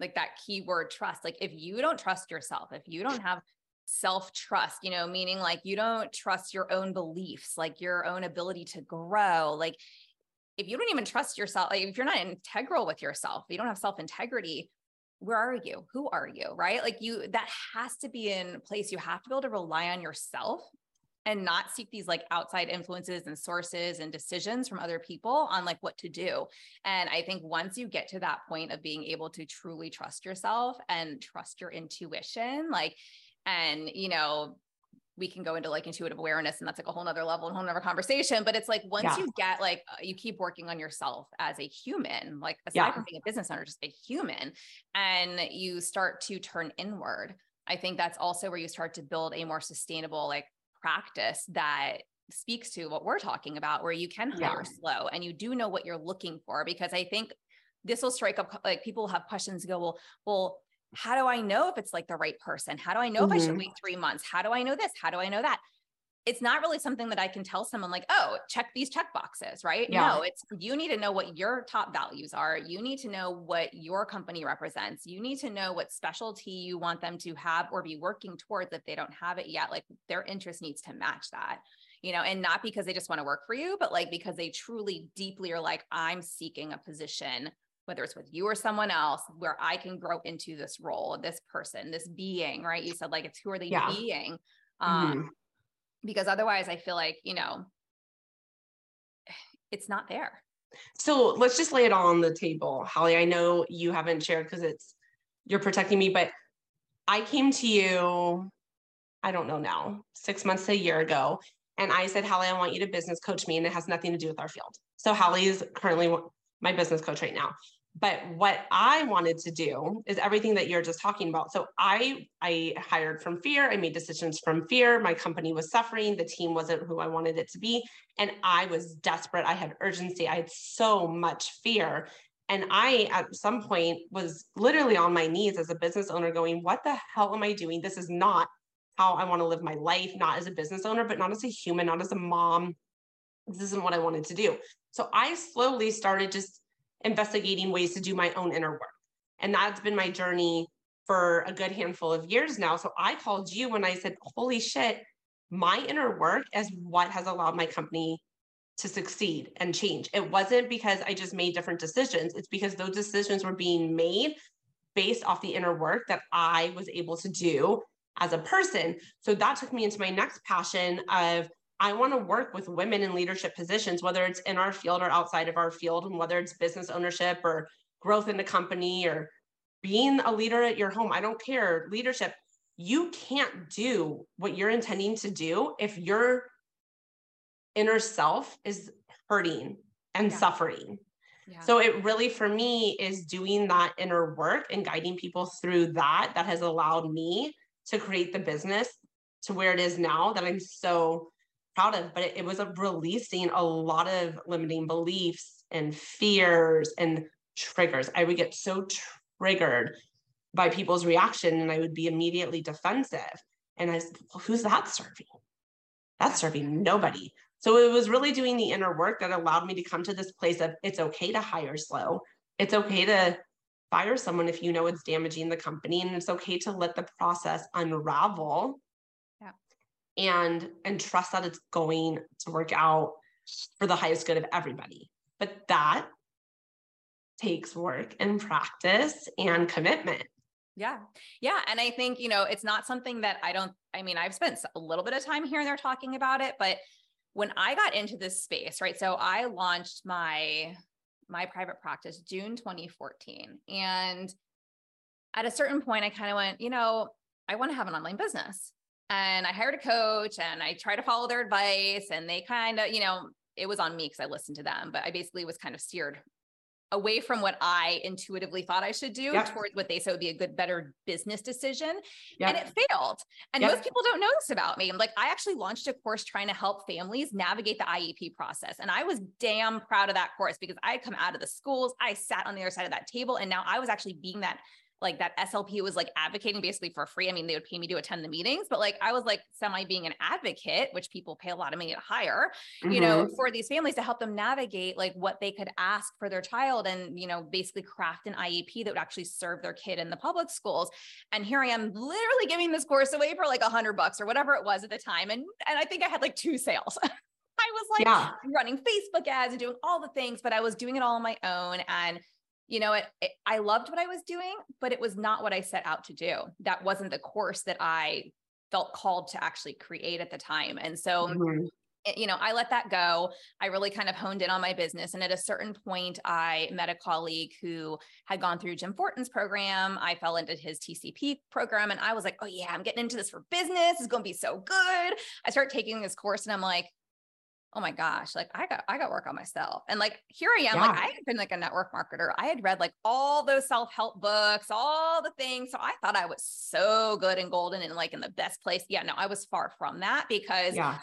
like that keyword trust. Like if you don't trust yourself, if you don't have self trust, you know, meaning like you don't trust your own beliefs, like your own ability to grow, like if you don't even trust yourself, like if you're not integral with yourself, you don't have self integrity. Where are you? Who are you? Right? Like you, that has to be in place. You have to be able to rely on yourself and not seek these like outside influences and sources and decisions from other people on like what to do. And I think once you get to that point of being able to truly trust yourself and trust your intuition, like, and you know, we can go into like intuitive awareness and that's like a whole nother level and whole nother conversation. But it's like once Yeah. you get like uh, you keep working on yourself as a human, like aside Yeah. from being a business owner, just a human, and you start to turn inward. I think that's also where you start to build a more sustainable like practice that speaks to what we're talking about, where you can hire Yeah. slow and you do know what you're looking for. Because I think this will strike up like people have questions go, well, well, how do I know if it's like the right person? How do I know if I should Mhm. wait three months? How do I know this? How do I know that? It's not really something that I can tell someone like, oh, check these check boxes, right? Yeah. No, it's you need to know what your top values are. You need to know what your company represents. You need to know what specialty you want them to have or be working towards if they don't have it yet. Like their interest needs to match that, you know, and not because they just want to work for you, but like because they truly deeply are like, I'm seeking a position whether it's with you or someone else, where I can grow into this role, this person, this being, right? You said like it's who are they Yeah. being? Um, Mhm. Because otherwise I feel like, you know, *sighs* it's not there. So let's just lay it all on the table. Hallie, I know you haven't shared because it's you're protecting me, but I came to you, I don't know now, six months to a year ago. And I said, Hallie, I want you to business coach me. And it has nothing to do with our field. So Hallie is currently my business coach right now. But what I wanted to do is everything that you're just talking about. So I I hired from fear. I made decisions from fear. My company was suffering. The team wasn't who I wanted it to be. And I was desperate. I had urgency. I had so much fear. And I, at some point, was literally on my knees as a business owner going, What the hell am I doing? This is not how I want to live my life, not as a business owner, but not as a human, not as a mom. This isn't what I wanted to do. So I slowly started just investigating ways to do my own inner work. And that's been my journey for a good handful of years now. So I called you when I said, Holy shit, my inner work is what has allowed my company to succeed and change. It wasn't because I just made different decisions, it's because those decisions were being made based off the inner work that I was able to do as a person. So that took me into my next passion of I want to work with women in leadership positions, whether it's in our field or outside of our field, and whether it's business ownership or growth in the company or being a leader at your home. I don't care. Leadership, you can't do what you're intending to do if your inner self is hurting and Yeah. suffering. Yeah. So it really for me is doing that inner work and guiding people through that that has allowed me to create the business to where it is now that I'm so proud of. But it, it was a releasing a lot of limiting beliefs and fears and triggers. I would get so triggered by people's reaction and I would be immediately defensive. And I said, well, who's that serving? That's serving nobody. So it was really doing the inner work that allowed me to come to this place of it's okay to hire slow. It's okay to fire someone if you know it's damaging the company and it's okay to let the process unravel. And and trust that it's going to work out for the highest good of everybody. But that takes work and practice and commitment. Yeah. Yeah. And I think, you know, it's not something that I don't, I mean, I've spent a little bit of time here and there talking about it, but when I got into this space, right? So I launched my my private practice June 2014. And at a certain point, I kind of went, you know, I want to have an online business. And I hired a coach and I tried to follow their advice. And they kind of, you know, it was on me because I listened to them, but I basically was kind of steered away from what I intuitively thought I should do Yep. towards what they said would be a good, better business decision. Yeah. And it failed. And Yep. most people don't know this about me. I'm like, I actually launched a course trying to help families navigate the IEP process. And I was damn proud of that course because I had come out of the schools, I sat on the other side of that table, and now I was actually being that like that SLP was like advocating basically for free. I mean, they would pay me to attend the meetings, but like I was like semi being an advocate, which people pay a lot of money to hire you know, Mhm. for these families to help them navigate like what they could ask for their child and, you know, basically craft an IEP that would actually serve their kid in the public schools. And here I am literally giving this course away for like a hundred bucks or whatever it was at the time. And, and I think I had like two sales. *laughs* I was like yeah. running Facebook ads and doing all the things, but I was doing it all on my own. And, you know, it, it, I loved what I was doing, but it was not what I set out to do. That wasn't the course that I felt called to actually create at the time. And so, Mhm. it- you know, I let that go. I really kind of honed in on my business. And at a certain point, I met a colleague who had gone through Jim Fortin's program. I fell into his TCP program and I was like, oh, yeah, I'm getting into this for business. It's going to be so good. I start taking this course and I'm like, oh my gosh, like I got, I got work on myself. And like, here I am, like I had been like a network marketer. I had read like all those self-help books, all the things. So I thought I was so good and golden and like in the best place. Yeah, no, I was far from that because Yeah.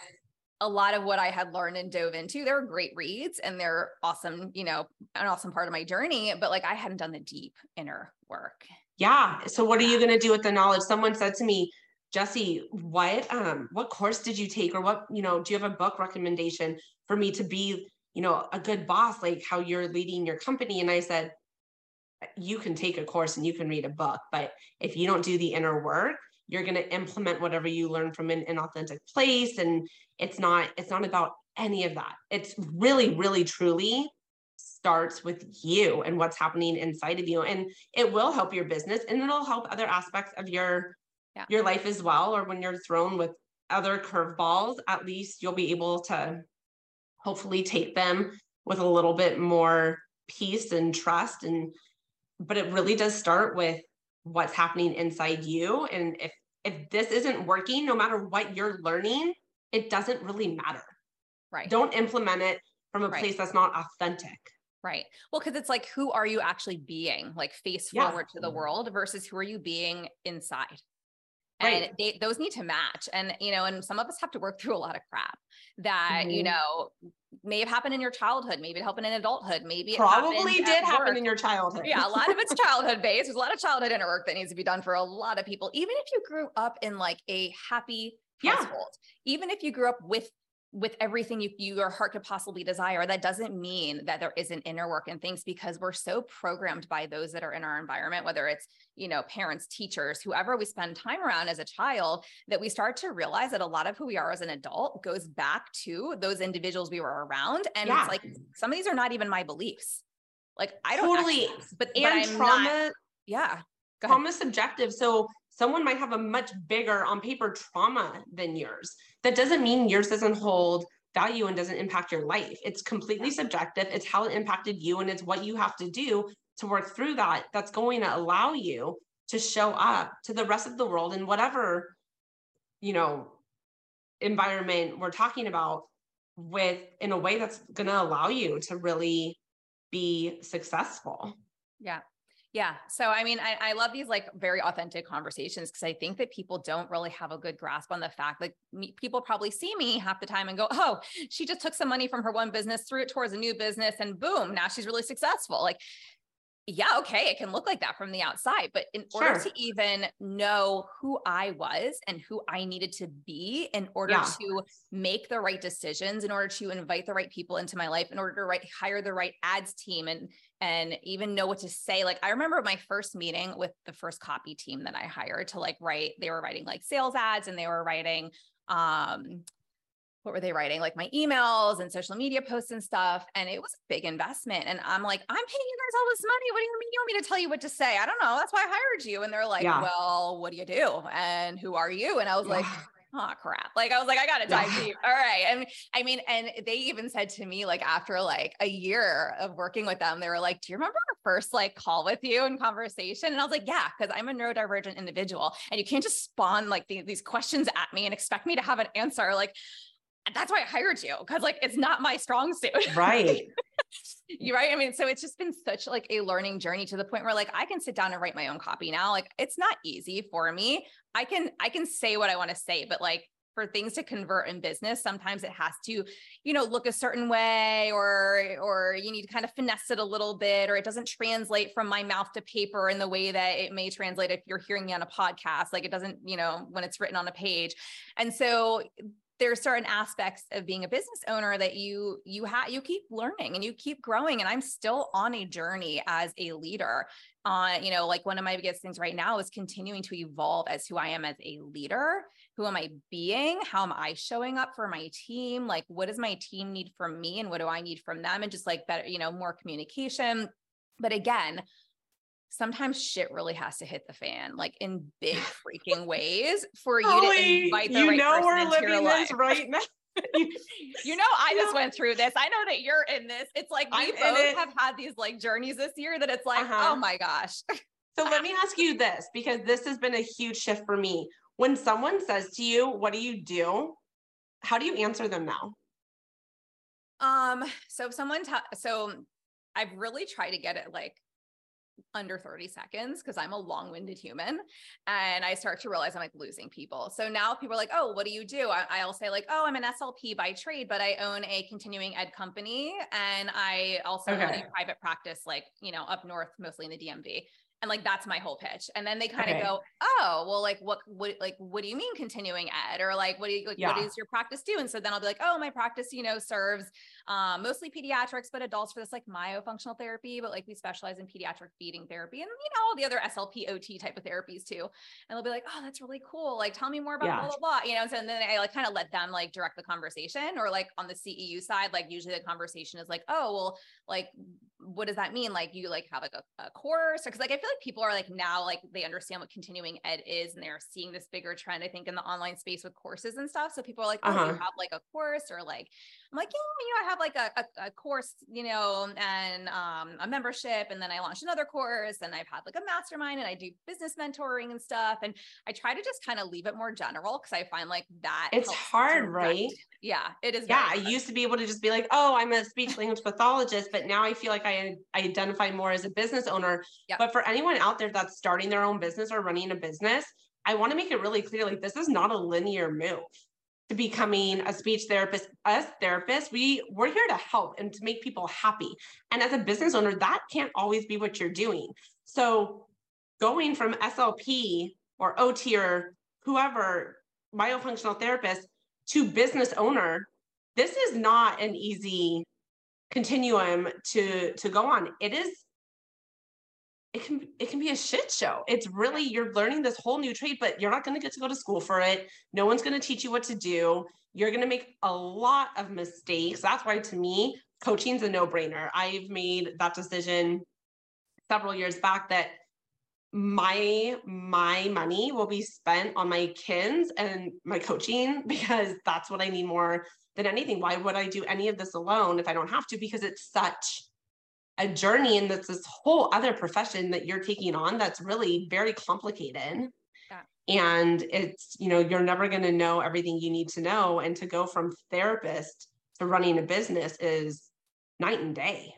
a lot of what I had learned and dove into, they're great reads and they're awesome, you know, an awesome part of my journey. But like I hadn't done the deep inner work. Yeah. So what are you going to do with the knowledge? Someone said to me, Jessie, what um what course did you take or what, you know, do you have a book recommendation for me to be, you know, a good boss like how you're leading your company? And I said you can take a course and you can read a book, but if you don't do the inner work, you're going to implement whatever you learn from an inauthentic place. And it's not it's not about any of that. It's really really truly starts with you and what's happening inside of you. And it will help your business and it'll help other aspects of your yeah. your life as well or when you're thrown with other curveballs at least you'll be able to hopefully take them with a little bit more peace and trust and but it really does start with what's happening inside you and if if this isn't working no matter what you're learning it doesn't really matter right don't implement it from a right. place that's not authentic Right. Well, because it's like, who are you actually being, like face yeah. forward to the world versus who are you being inside? And right. they, those need to match and you know and some of us have to work through a lot of crap that mm-hmm. you know may have happened in your childhood maybe it happened in adulthood maybe it probably did happen in your childhood yeah a lot of it's *laughs* childhood based there's a lot of childhood inner work that needs to be done for a lot of people even if you grew up in like a happy household yeah. even if you grew up with with everything you, your heart could possibly desire that doesn't mean that there isn't inner work and things because we're so programmed by those that are in our environment whether it's you know parents teachers whoever we spend time around as a child that we start to realize that a lot of who we are as an adult goes back to those individuals we were around and yeah. it's like some of these are not even my beliefs. Like i don't totally. actually, but, and but I'm trauma not, yeah trauma subjective so someone might have a much bigger on paper trauma than yours. That doesn't mean yours doesn't hold value and doesn't impact your life. It's completely subjective. It's how it impacted you and it's what you have to do to work through that that's going to allow you to show up to the rest of the world in whatever you know environment we're talking about with in a way that's going to allow you to really be successful. Yeah. Yeah. So, I mean, I, I love these like very authentic conversations because I think that people don't really have a good grasp on the fact that me, people probably see me half the time and go, oh, she just took some money from her one business, threw it towards a new business, and boom, now she's really successful. Like, yeah, okay, it can look like that from the outside, but in sure. order to even know who I was and who I needed to be in order yeah. to make the right decisions, in order to invite the right people into my life, in order to right, hire the right ads team and and even know what to say. Like I remember my first meeting with the first copy team that I hired to like write, they were writing like sales ads and they were writing um what were they writing? Like my emails and social media posts and stuff. And it was a big investment. And I'm like, I'm paying you guys all this money. What do you mean you want me to tell you what to say? I don't know. That's why I hired you. And they're like, yeah. well, what do you do? And who are you? And I was yeah. like, oh crap. Like I was like, I gotta dive yeah. *laughs* deep. All right. And I mean, and they even said to me, like after like a year of working with them, they were like, Do you remember our first like call with you and conversation? And I was like, Yeah, because I'm a neurodivergent individual. And you can't just spawn like the, these questions at me and expect me to have an answer. Like, that's why I hired you because like it's not my strong suit. Right. *laughs* you right. I mean, so it's just been such like a learning journey to the point where like I can sit down and write my own copy now. Like it's not easy for me. I can I can say what I want to say, but like for things to convert in business sometimes it has to you know look a certain way or or you need to kind of finesse it a little bit or it doesn't translate from my mouth to paper in the way that it may translate if you're hearing me on a podcast like it doesn't you know when it's written on a page and so there's certain aspects of being a business owner that you you have you keep learning and you keep growing and i'm still on a journey as a leader. On uh, you know like one of my biggest things right now is continuing to evolve as who i am as a leader. Who am i being? How am i showing up for my team? Like what does my team need from me and what do i need from them? And just like better you know more communication. But again sometimes shit really has to hit the fan, like in big *laughs* freaking ways for you to invite the you right know person we're into living your life. this right now. *laughs* you know, I just went through this. I know that you're in this. It's like we I'm both have had these like journeys this year that it's like, uh-huh. oh my gosh. *laughs* so let me ask you this because this has been a huge shift for me. When someone says to you, What do you do? How do you answer them now? Um, so if someone, t- so I've really tried to get it like under 30 seconds because I'm a long winded human. And I start to realize I'm like losing people. So now people are like, oh, what do you do? I, will say, like, oh, I'm an SLP by trade, but I own a continuing ed company. And I also okay. own a private practice, like, you know, up north, mostly in the DMV. And like that's my whole pitch and then they kind of okay. go oh well like what what like what do you mean continuing ed or like what do you like, yeah. what does your practice do and so then i'll be like oh my practice you know serves um, mostly pediatrics but adults for this like myofunctional therapy but like we specialize in pediatric feeding therapy and you know all the other slp ot type of therapies too and they'll be like oh that's really cool like tell me more about yeah. blah blah blah you know so and then i like kind of let them like direct the conversation or like on the ceu side like usually the conversation is like oh well like what does that mean? Like you like have like a, a course because like I feel like people are like now like they understand what continuing ed is and they're seeing this bigger trend, I think, in the online space with courses and stuff. So people are like, oh, uh-huh. you have like a course or like I'm like, yeah, you know, I have like a, a, a course, you know, and um, a membership. And then I launched another course and I've had like a mastermind and I do business mentoring and stuff. And I try to just kind of leave it more general because I find like that. It's hard, right? Yeah, it is. Yeah. I used to be able to just be like, oh, I'm a speech language pathologist, but now I feel like I, I identify more as a business owner. Yep. But for anyone out there that's starting their own business or running a business, I want to make it really clear like this is not a linear move becoming a speech therapist us therapists we we're here to help and to make people happy. And as a business owner that can't always be what you're doing. So going from slp or ot or whoever myofunctional therapist to business owner this is not an easy continuum to to go on. It is it can it can be a shit show. It's really you're learning this whole new trade, but you're not going to get to go to school for it. No one's going to teach you what to do. You're going to make a lot of mistakes. That's why to me, coaching's a no-brainer. I've made that decision several years back that my my money will be spent on my kids and my coaching *laughs* because that's what I need more than anything. Why would I do any of this alone if I don't have to? Because it's such a journey and that's this whole other profession that you're taking on that's really very complicated. Yeah. and it's you know you're never going to know everything you need to know and to go from therapist to running a business is night and day.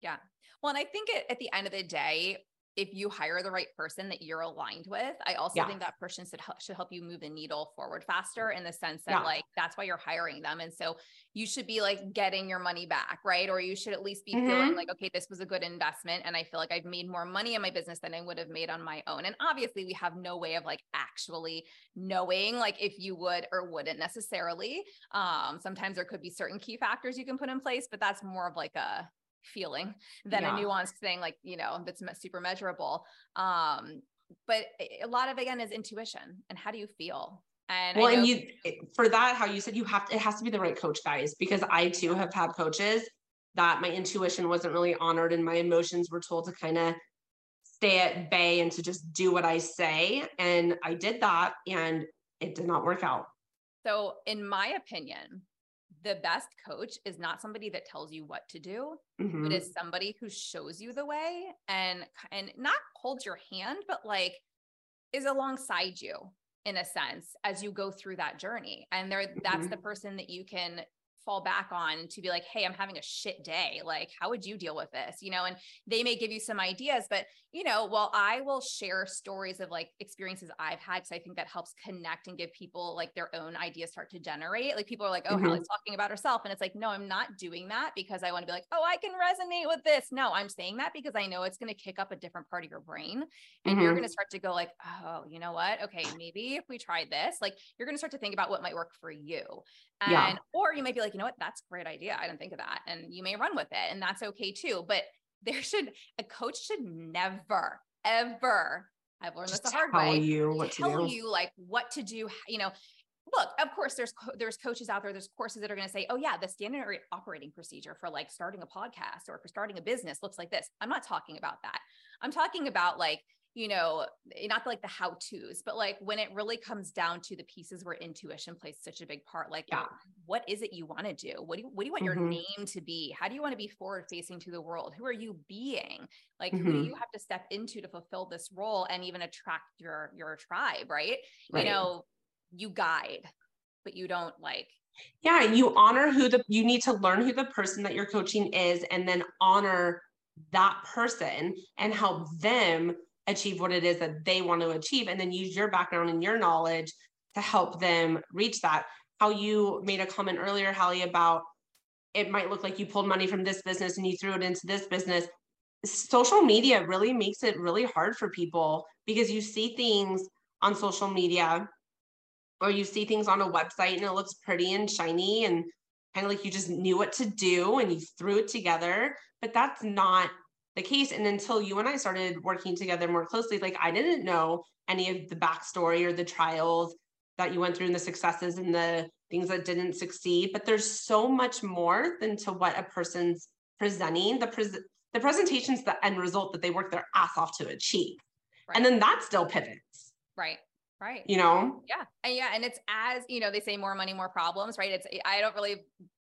Yeah. Well and i think it, at the end of the day if you hire the right person that you're aligned with, I also yeah. think that person should help, should help you move the needle forward faster in the sense that yeah. like that's why you're hiring them. And so you should be like getting your money back, right? Or you should at least be mm-hmm. feeling like, okay, this was a good investment. And I feel like I've made more money in my business than I would have made on my own. And obviously we have no way of like actually knowing like if you would or wouldn't necessarily. Um, sometimes there could be certain key factors you can put in place, but that's more of like a feeling than yeah. a nuanced thing like you know that's super measurable. Um but a lot of again is intuition and how do you feel? And well know- and you for that how you said you have to it has to be the right coach guys because i too have had coaches that my intuition wasn't really honored and my emotions were told to kind of stay at bay and to just do what i say and i did that and it did not work out. So in my opinion the best coach is not somebody that tells you what to do mm-hmm. but is somebody who shows you the way and and not holds your hand but like is alongside you in a sense as you go through that journey and there that's mm-hmm. the person that you can fall back on to be like, hey, I'm having a shit day. Like, how would you deal with this? You know, and they may give you some ideas, but you know, while I will share stories of like experiences I've had, because I think that helps connect and give people like their own ideas start to generate. Like people are like, oh, mm-hmm. Hallie's talking about herself. And it's like, no, I'm not doing that because I want to be like, oh, I can resonate with this. No, I'm saying that because I know it's going to kick up a different part of your brain. And mm-hmm. you're going to start to go like, oh, you know what? Okay, maybe if we tried this, like you're going to start to think about what might work for you. And yeah. or you might be like, you know what, that's a great idea. I didn't think of that. And you may run with it. And that's okay too. But *laughs* there should a coach should never, ever, I've learned Just this the hard tell way. You what tell you like what to do, you know. Look, of course, there's there's coaches out there, there's courses that are going to say, oh yeah, the standard operating procedure for like starting a podcast or for starting a business looks like this. I'm not talking about that. I'm talking about like you know, eh, not like the how to's, but like when it really comes down to the pieces where intuition plays such a big part, like yeah. what is it you want to do? What do you, what do you want mm-hmm. your name to be? How do you want to be forward facing to the world? Who are you being? Like mm-hmm. who do mm-hmm. you have to step into to fulfill this role and even attract your, your tribe, right? right. You know, you guide, but you don't like yeah you honor who the you need to learn who the person that you're coaching is and then honor that person and help them achieve what it is that they want to achieve and then use your background and your knowledge to help them reach that. How you made a comment earlier Hallie about it might look like you pulled money from this business and you threw it into this business. Social media really makes it really hard for people because you see things on social media or you see things on a website and it looks pretty and shiny and kind of like you just knew what to do and you threw it together but that's not the case and until you and i started working together more closely like i didn't know any of the backstory or the trials that you went through and the successes and the things that didn't succeed but there's so much more than to what a person's presenting. The pres- the presentation's the end result that they work their ass off to achieve. Right. and then that still pivots. Right right. You know? Yeah and yeah and it's as you know they say more money more problems right? It's i don't really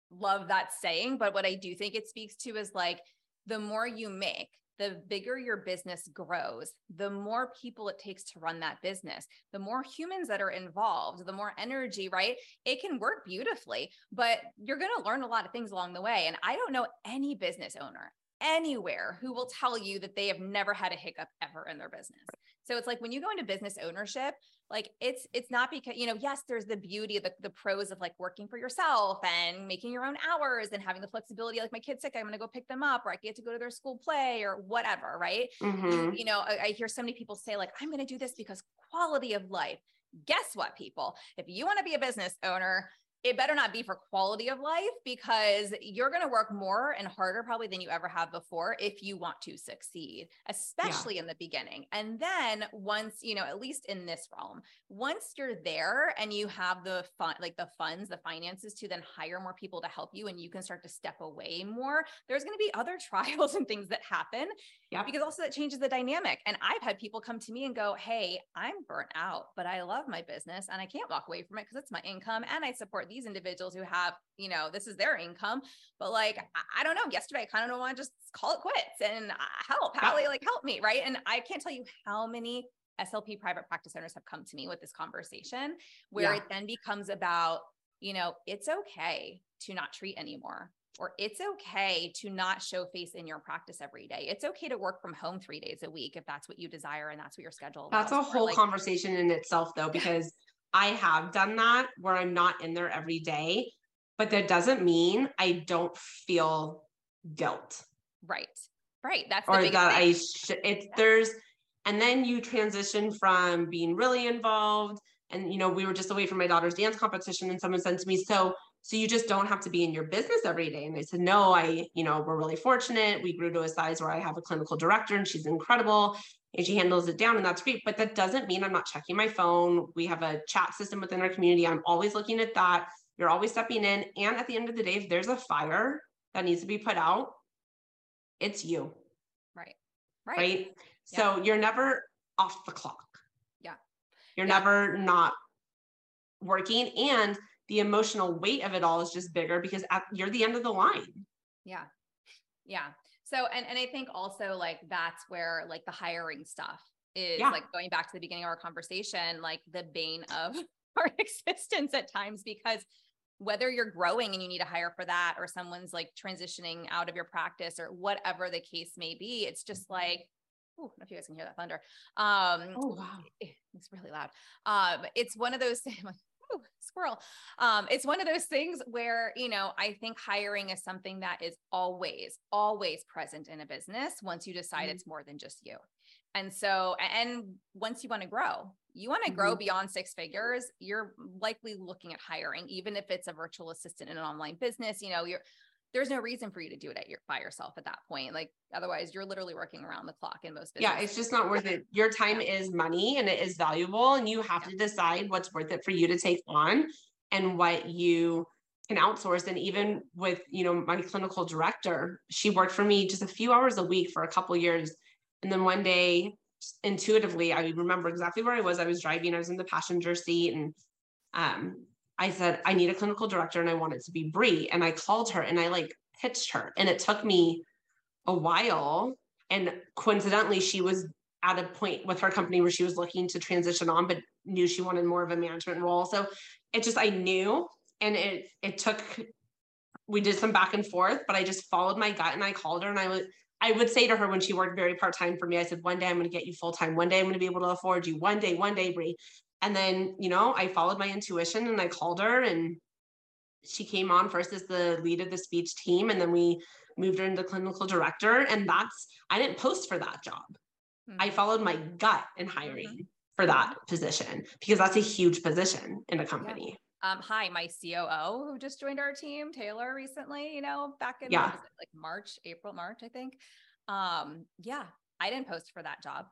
love that saying but what i do think it speaks to is like the more you make the bigger your business grows, the more people it takes to run that business, the more humans that are involved, the more energy, right? It can work beautifully, but you're going to learn a lot of things along the way. And I don't know any business owner anywhere who will tell you that they have never had a hiccup ever in their business. So it's like when you go into business ownership, like it's it's not because you know yes there's the beauty the, the pros of like working for yourself and making your own hours and having the flexibility like my kid's sick i'm going to go pick them up or i get to go to their school play or whatever right mm-hmm. you, know I, I hear so many people say like i'm going to do this because quality of life guess what people if you want to be a business owner it better not be for quality of life because you're going to work more and harder probably than you ever have before if you want to succeed especially yeah. in the beginning and then once you know at least in this realm once you're there and you have the fun like the funds the finances to then hire more people to help you and you can start to step away more there's going to be other *laughs* trials and things that happen yeah because also that changes the dynamic and i've had people come to me and go hey i'm burnt out but i love my business and i can't walk away from it because it's my income and i support these individuals who have, you know, this is their income. But like, I, I don't know. Yesterday, I kind of don't want to just call it quits and uh, help, Hallie, like help me. Right. And I can't tell you how many SLP private practice owners have come to me with this conversation where yeah. it then becomes about, you know, it's okay to not treat anymore or it's okay to not show face in your practice every day. It's okay to work from home three days a week if that's what you desire and that's what your schedule. Is. That's a whole like, conversation in itself, though, because I have done that where I'm not in there every day, but that doesn't mean I don't feel guilt. Right. Right. That's or that thing. I should. It's there's, and then you transition from being really involved. And you know, we were just away from my daughter's dance competition, and someone said to me, "So, so you just don't have to be in your business every day." And they said, "No, I, you know, we're really fortunate. We grew to a size where I have a clinical director, and she's incredible and she handles it down and that's great. But that doesn't mean i'm not checking my phone. We have a chat system within our community. I'm always looking at that. You're always stepping in. And at the end of the day if there's a fire that needs to be put out it's you. Right. Right, right? Yeah. so you're never off the clock. Yeah. You're yeah. never not working. And the emotional weight of it all is just bigger because at, you're the end of the line yeah yeah so, and, and I think also like that's where like the hiring stuff is yeah. like going back to the beginning of our conversation, like the bane of *laughs* our existence at times, because whether you're growing and you need to hire for that, or someone's like transitioning out of your practice or whatever the case may be, it's just like, Ooh, I don't know if you guys can hear that thunder. Um, oh wow, it's really loud. Um, it's one of those *laughs* Ooh, squirrel. Um, it's one of those things where, you know, I think hiring is something that is always, always present in a business once you decide mm-hmm. it's more than just you. And so, and once you want to grow, you want to mm-hmm. grow beyond six figures, you're likely looking at hiring, even if it's a virtual assistant in an online business, you know, you're there's no reason for you to do it at your by yourself at that point. Like otherwise you're literally working around the clock in most businesses. Yeah, it's just not worth it. Your time yeah. is money and it is valuable and you have yeah. to decide what's worth it for you to take on and what you can outsource and even with you know my clinical director she worked for me just a few hours a week for a couple years and then one day intuitively i remember exactly where i was i was driving i was in the passenger seat and um, I said, I need a clinical director and I want it to be Brie. And I called her and I like pitched her. And it took me a while. And coincidentally, she was at a point with her company where she was looking to transition on, but knew she wanted more of a management role. So it just I knew and it it took we did some back and forth, but I just followed my gut and I called her and I would I would say to her when she worked very part-time for me, I said, one day I'm going to get you full-time. One day I'm going to be able to afford you. One day, one day, Brie. And then, you know, I followed my intuition and I called her and she came on first as the lead of the speech team and then we moved her into clinical director and that's i didn't post for that job mm-hmm. i followed my gut in hiring mm-hmm. for that position because that's a huge position in a company yeah. Um, hi, my COO who just joined our team, Taylor, recently, you know, back in yeah. like March, April, March, I think. Um, yeah, I didn't post for that job.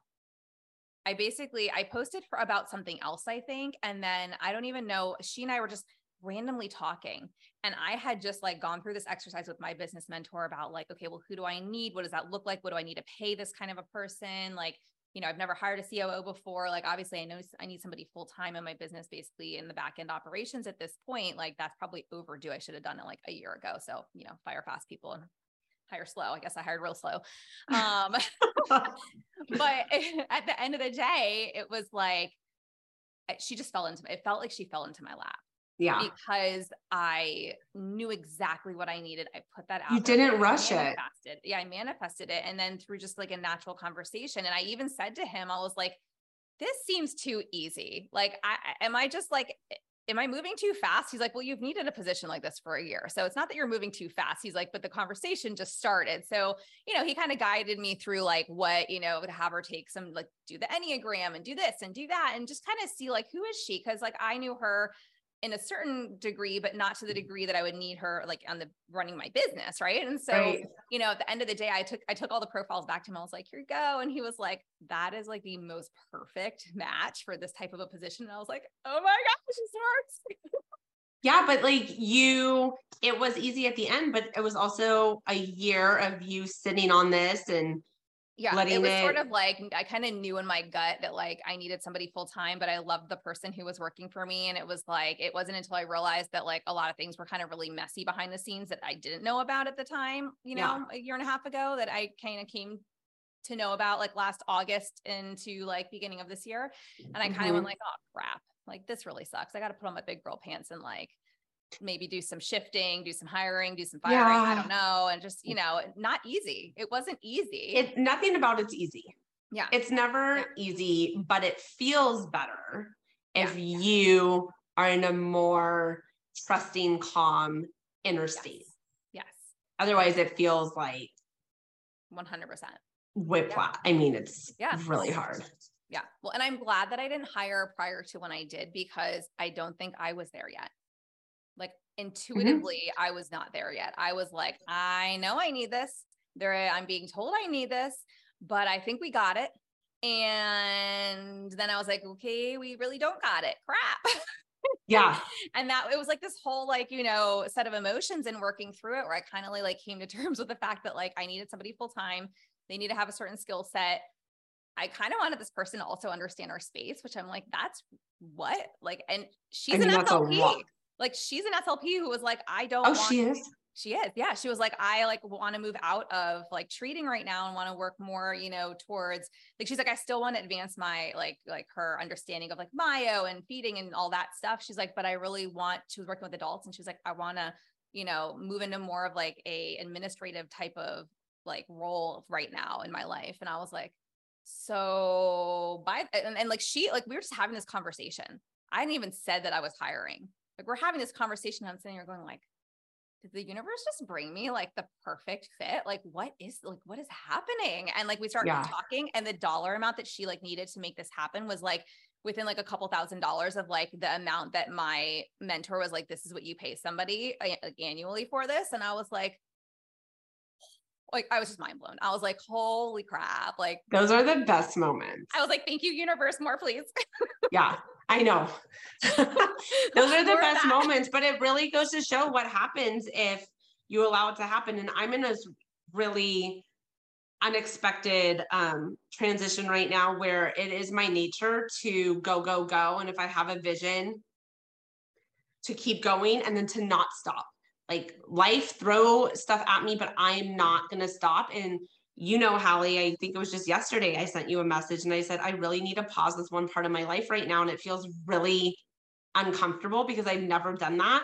I basically I posted for about something else, I think. And then I don't even know, she and I were just randomly talking. And I had just like gone through this exercise with my business mentor about like, okay, well, who do I need? What does that look like? What do I need to pay this kind of a person? Like, you know, I've never hired a COO before. Like, obviously, I know I need somebody full time in my business, basically in the back end operations at this point. Like, that's probably overdue. I should have done it like a year ago. So, you know, fire fast people and hire slow. I guess I hired real slow. Um, *laughs* but *laughs* *laughs* at the end of the day, it was like she just fell into it felt like she fell into my lap. Yeah. Because I knew exactly what I needed. I put that out. You didn't rush it. Yeah, I manifested it. And then through just like a natural conversation. And I even said to him, I was like, this seems too easy. Like, I am I just like, am I moving too fast? He's like, well, you've needed a position like this for a year. So it's not that you're moving too fast. He's like, but the conversation just started. So, you know, he kind of guided me through like what, you know, to have her take some, like do the Enneagram and do this and do that and just kind of see like, who is she? Cause like I knew her in a certain degree, but not to the mm-hmm. degree that I would need her like on the running my business. Right. And so, right. you know, at the end of the day, I took, I took all the profiles back to him. I was like, here you go. And he was like, that is like the most perfect match for this type of a position. And I was like, oh my gosh, this works. *laughs* yeah. But like you, it was easy at the end, but it was also a year of you sitting on this and yeah it was it... sort of like i kind of knew in my gut that like i needed somebody full time but i loved the person who was working for me and it was like it wasn't until i realized that like a lot of things were kind of really messy behind the scenes that i didn't know about at the time you know yeah. a year and a half ago that i kind of came to know about like last august into like beginning of this year and i kind of mm-hmm. went like oh crap like this really sucks i got to put on my big girl pants and like maybe do some shifting, do some hiring, do some firing. Yeah. I don't know. And just, you know, not easy. It wasn't easy. It nothing about it's easy. Yeah. It's never yeah. easy, but it feels better yeah. if you are in a more trusting, calm inner state. Yes. yes. Otherwise it feels like 100%. Whiplash. I mean, it's yeah. really hard. Yeah. Well, and I'm glad that I didn't hire prior to when I did because I don't think I was there yet. Like mm-hmm. intuitively, mm-hmm. I was not there yet. I was like, I know I need this. There, I'm being told I need this, but I think we got it. And then I was like, okay, we really don't got it. Crap. *laughs* yeah and that it was like this whole like you know set of emotions and working through it where i kind of like came to *laughs* terms with the fact that like i needed somebody full time they need to have a certain skill set i kind of wanted this person to also understand our space which i'm like that's what like and she's I mean, an slp like she's an SLP who was like, I don't. Oh, she is. She is. Yeah. She was like, I like want to move out of like treating right now and want to work more, you know, towards like, she's like, I still want to advance my like, like her understanding of like myo and feeding and all that stuff. She's like, but I really want, she was working with adults and she was like, I want to, you know, move into more of like a administrative type of like role right now in my life. And I was like, so by, and, and like she, like we were just having this conversation. I hadn't even said that I was hiring like we're having this conversation. I'm sitting here going like, did the universe just bring me like the perfect fit? Like, what is like, what is happening? And like, we start yeah. talking and the dollar amount that she like needed to make this happen was like within like a couple thousand dollars of like the amount that my mentor was like, this is what you pay somebody like, annually for this. And I was like, like I was just mind blown. I was like, holy crap. Like those are the best moments. I was like, thank you, universe, more please. yeah. I know. *laughs* Those are the best moments, but it really goes to show what happens if you allow it to happen. And I'm in a really unexpected um, transition right now where it is my nature to go, go, go. And if I have a vision, to keep going and then to not stop. Like life throw stuff at me, but I'm not going to stop. And you know, Hallie, I think it was just yesterday I sent you a message and I said, I really need to pause this one part of my life right now. And it feels really uncomfortable because I've never done that.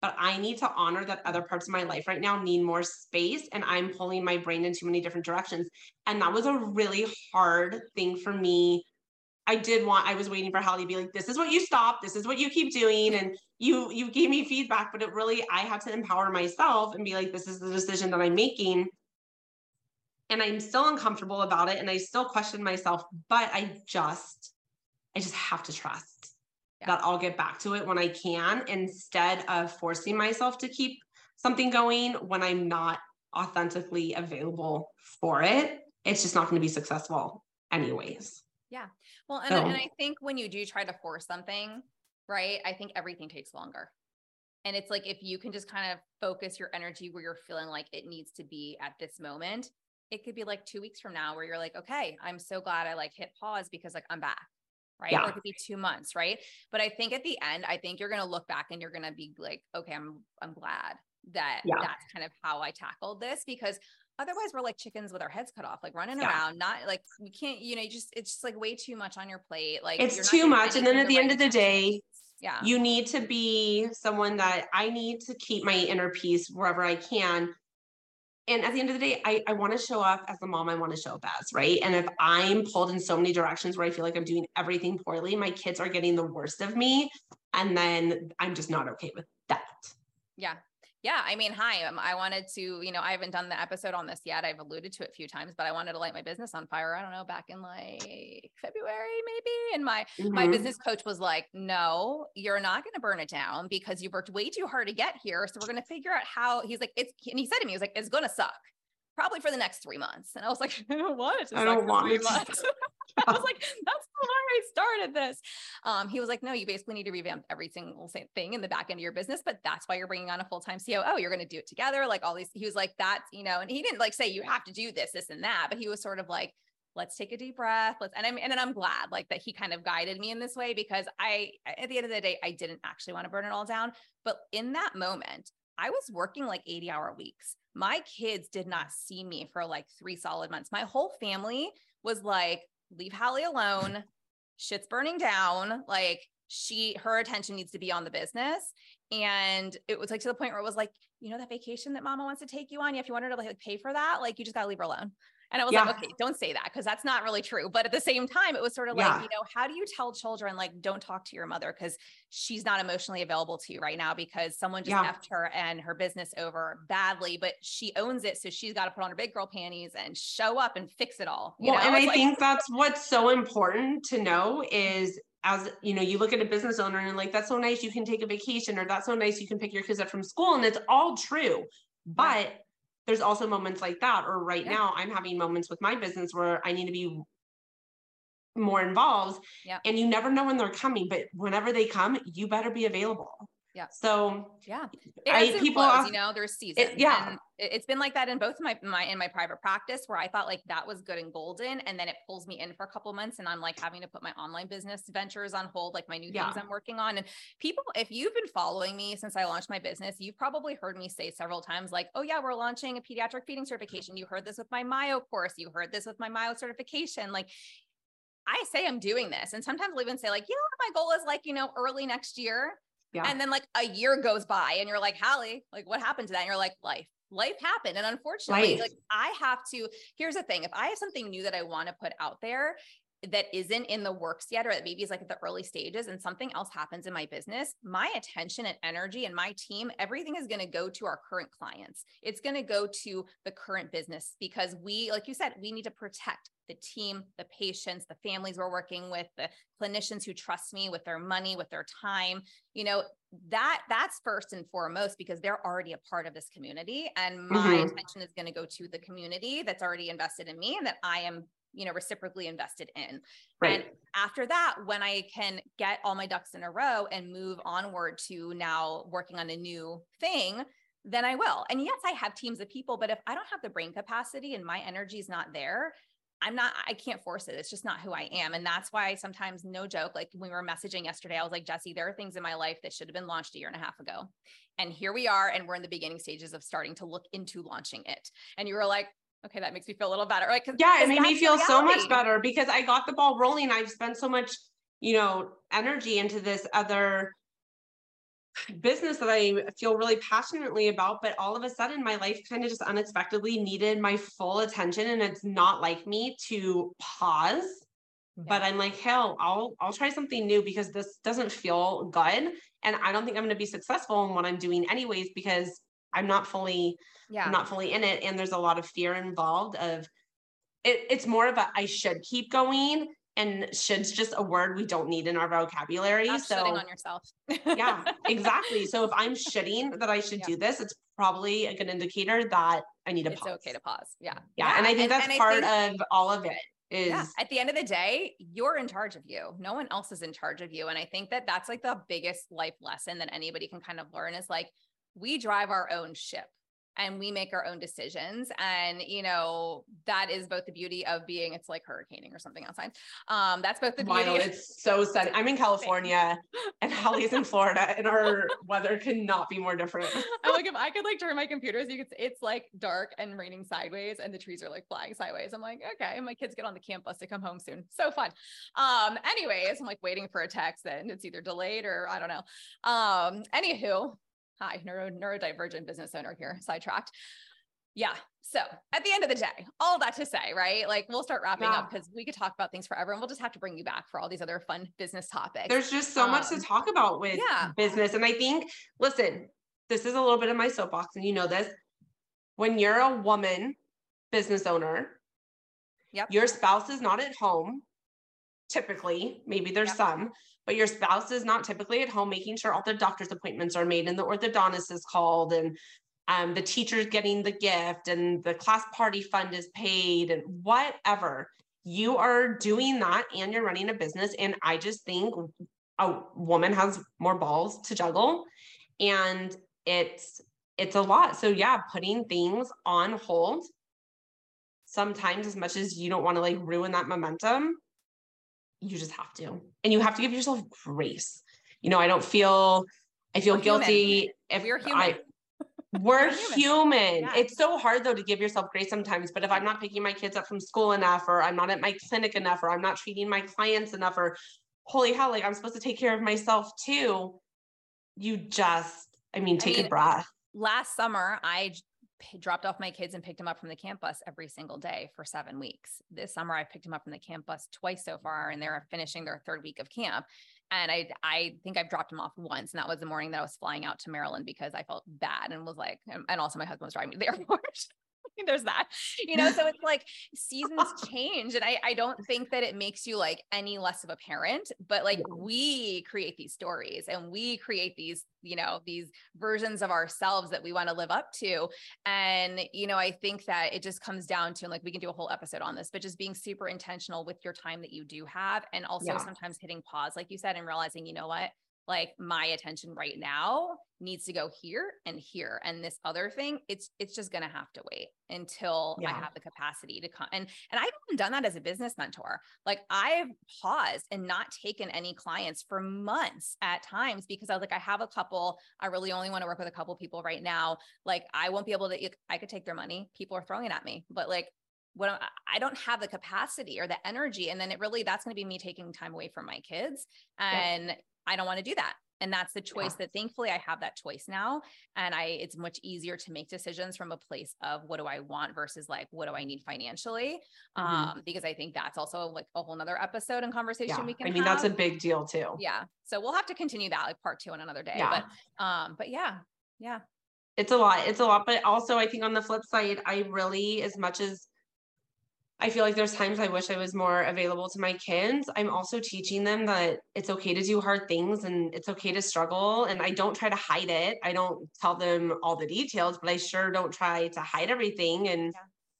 But I need to honor that other parts of my life right now need more space and I'm pulling my brain in too many different directions. And that was a really hard thing for me. I did want, I was waiting for Hallie to be like, this is what you stop, this is what you keep doing. And you, you gave me feedback, but it really, I had to empower myself and be like, this is the decision that I'm making. And I'm still uncomfortable about it. And I still question myself, but I just, I just have to trust yeah. that I'll get back to it when I can instead of forcing myself to keep something going when I'm not authentically available for it. It's just not going to be successful anyways. Yeah. Well, and, so. and I think when you do try to force something, right, I think everything takes longer. And it's like if you can just kind of focus your energy where you're feeling like it needs to be at this moment, it could be like two weeks from now where you're like, okay, I'm so glad I like hit pause because like I'm back. Right. Yeah. Or it could be two months. Right. But I think at the end, I think you're gonna look back and you're gonna be like, okay, I'm I'm glad that yeah. that's kind of how I tackled this because otherwise we're like chickens with our heads cut off like running yeah. around not like we can't you know you just it's just like way too much on your plate like it's too much and then at the, the end of the day yeah you need to be someone that i need to keep my inner peace wherever i can and at the end of the day i, I want to show up as the mom i want to show up as right? And if i'm pulled in so many directions where i feel like i'm doing everything poorly my kids are getting the worst of me and then i'm just not okay with that. Yeah yeah, I mean, hi. Um, I wanted to, you know, I haven't done the episode on this yet. I've alluded to it a few times, but I wanted to light my business on fire. I don't know, back in like February, maybe. And my mm-hmm. my business coach was like, "No, you're not going to burn it down because you worked way too hard to get here. So we're going to figure out how." He's like, "It's," and he said to me, "He was like, it's going to suck." Probably for the next three months. And I was like, *laughs* I don't want to I don't want it months. *laughs* I was like, *laughs* that's why I started this. Um, he was like, no, you basically need to revamp every single thing in the back end of your business, but that's why you're bringing on a full time COO. You're going to do it together. Like all these, he was like, that's, you know, and he didn't like say you have to do this, this, and that, but he was sort of like, let's take a deep breath. Let's, and I'm, and then I'm glad like that he kind of guided me in this way because I, at the end of the day, I didn't actually want to burn it all down. But in that moment, I was working like 80 hour weeks. My kids did not see me for like three solid months. My whole family was like, leave Hallie alone. Shit's burning down. Like she, her attention needs to be on the business. And it was like to the point where it was like, you know, that vacation that mama wants to take you on. Yeah, if you want her to like pay for that, like you just gotta leave her alone. And I was yeah. like, okay, don't say that because that's not really true. But at the same time, it was sort of yeah. like, you know, how do you tell children like don't talk to your mother because she's not emotionally available to you right now because someone just yeah. her and her business over badly, but she owns it. So she's got to put on her big girl panties and show up and fix it all. well, know? and I like, think that's what's so important to know is as you know, you look at a business owner and like, that's so nice you can take a vacation, or that's so nice you can pick your kids up from school. And it's all true. But there's also moments like that. Or right yeah. now, I'm having moments with my business where I need to be more involved. And you never know when they're coming, but whenever they come, you better be available. Yeah. So yeah, I, people, flows, you know, there's seasons. It, yeah. And it's been like that in both my, my, in my private practice where I thought like that was good and golden. And then it pulls me in for a couple months and I'm like having to put my online business ventures on hold, like my new yeah. things I'm working on. And people, if you've been following me since I launched my business, you've probably heard me say several times, like, oh yeah, we're launching a pediatric feeding certification. You heard this with my Myo course. You heard this with my Myo certification. Like I say I'm doing this. And sometimes I'll even say like, you know what my goal is like, you know, early next year yeah. And then like a year goes by and you're like, Hallie, like what happened to that? And you're like, life. Life happened. And unfortunately, life. like I have to, here's the thing. If I have something new that I want to put out there, that isn't in the works yet or that maybe is like at the early stages and something else happens in my business my attention and energy and my team everything is going to go to our current clients it's going to go to the current business because we like you said we need to protect the team, the patients, the families we're working with, the clinicians who trust me with their money, with their time. You know, that that's first and foremost because they're already a part of this community and my mm-hmm. attention is going to go to the community that's already invested in me and that I am you know reciprocally invested in right. and after that when i can get all my ducks in a row and move onward to now working on a new thing then i will and yes i have teams of people but if i don't have the brain capacity and my energy is not there I'm not, I can't force it. It's just not who I am. And that's why sometimes, no joke, like we were messaging yesterday, I was like, Jessie, there are things in my life that should have been launched a year and a half ago. And here we are. And we're in the beginning stages of starting to look into launching it. And you were like, okay, that makes me feel a little better. Right. Yeah, it made me feel so much better because I got the ball rolling. I've spent so much, you know, energy into this other business that I feel really passionately about, but all of a sudden my life kind of just unexpectedly needed my full attention. And it's not like me to pause but I'm like, hell, I'll I'll try something new because this doesn't feel good. And I don't think I'm gonna be successful in what I'm doing anyways, because I'm not fully, yeah. I'm not fully in it. And there's a lot of fear involved of it, it's more of a I should keep going. And should's just a word we don't need in our vocabulary. Not so on yourself. *laughs* yeah, exactly. So if I'm shitting that I should Yeah. do this, it's probably a good indicator that I need to pause. it's pause. okay to pause. Yeah. Yeah. And I think that's and part think- of all of it is yeah at the end of the day you're in charge of you no one else is in charge of you and i think that that's like the biggest life lesson that anybody can kind of learn is like we drive our own ship and we make our own decisions and you know that is both the beauty of being it's like hurricaning or something outside um that's both the beauty wild. of- It's so sunny. I'm in California *laughs* and Hallie's in Florida and our weather cannot be more different. *laughs* I'm like, if I could like turn my computers, you could, see it's like dark and raining sideways and the trees are like flying sideways. I'm like, okay. And my kids get on the campus to come home soon. So fun. Um, anyways, I'm like waiting for a text and it's either delayed or I don't know. Um, anywho, hi, neuro, neurodivergent business owner here, sidetracked. Yeah. So at the end of the day, all that to say, right? Like we'll start wrapping up because we could talk about things forever and we'll just have to bring you back for all these other fun business topics. There's just so much to Um, talk about with yeah. business. And I think, listen, this is a little bit of my soapbox, and you know this. When you're a woman business owner, Yep. your spouse is not at home. Typically, maybe there's Yep. some, but your spouse is not typically at home making sure all the doctor's appointments are made and the orthodontist is called and um, the teacher's getting the gift and the class party fund is paid and whatever. You are doing that and you're running a business. And I just think a woman has more balls to juggle and it's it's a lot. So yeah, putting things on hold sometimes as much as you don't want to like ruin that momentum, you just have to. And you have to give yourself grace. You know, I don't feel I feel We're human. guilty if We're human. I we're human. human. Yeah. It's so hard though to give yourself grace sometimes. But if I'm not picking my kids up from school enough, or I'm not at my clinic enough, or I'm not treating my clients enough, or holy hell, like I'm supposed to take care of myself too. You just, I mean, take mean, a breath. last summer I p- dropped off my kids and picked them up from the campus every single day for seven weeks. This summer I picked them up from the campus twice so far, and they're finishing their third week of camp. And I, I think I've dropped them off once, and that was the morning that I was flying out to Maryland because I felt bad and was like, and also my husband was driving me to the *laughs* airport. *laughs* There's that, you know. So it's like seasons *laughs* change, and I, I don't think that it makes you like any less of a parent, but like Yeah. we create these stories and we create these, you know, these versions of ourselves that we want to live up to. And, you know, I think that it just comes down to, and like, we can do a whole episode on this, but just being super intentional with your time that you do have. And also Yeah. sometimes hitting pause, like you said, and realizing, you know what? Like my attention right now needs to go here and here. And this other thing, it's it's just gonna have to wait until I have the capacity to come. And and I've even done that as a business mentor. Like I've paused and not taken any clients for months at times because I was like, I have a couple. I really only want to work with a couple people right now. Like I won't be able to, I could take their money. People are throwing it at me, but like what am- I don't have the capacity or the energy. And then it really, that's going to be me taking time away from my kids. And I don't want to do that. And that's the choice that thankfully I have that choice now. And I, it's much easier to make decisions from a place of what do I want versus like, what do I need financially? Mhm. Um, because I think that's also like a whole nother episode and conversation Yeah. we can I mean, that's a big deal too. yeah. So we'll have to continue that like part two on another day. Yeah. But, um, but yeah, yeah. it's a lot it's a lot but also i think on the flip side i really as much as i feel like there's times i wish i was more available to my kids. I'm also teaching them that it's okay to do hard things and it's okay to struggle and i don't try to hide it. I don't tell them all the details but i sure don't try to hide everything and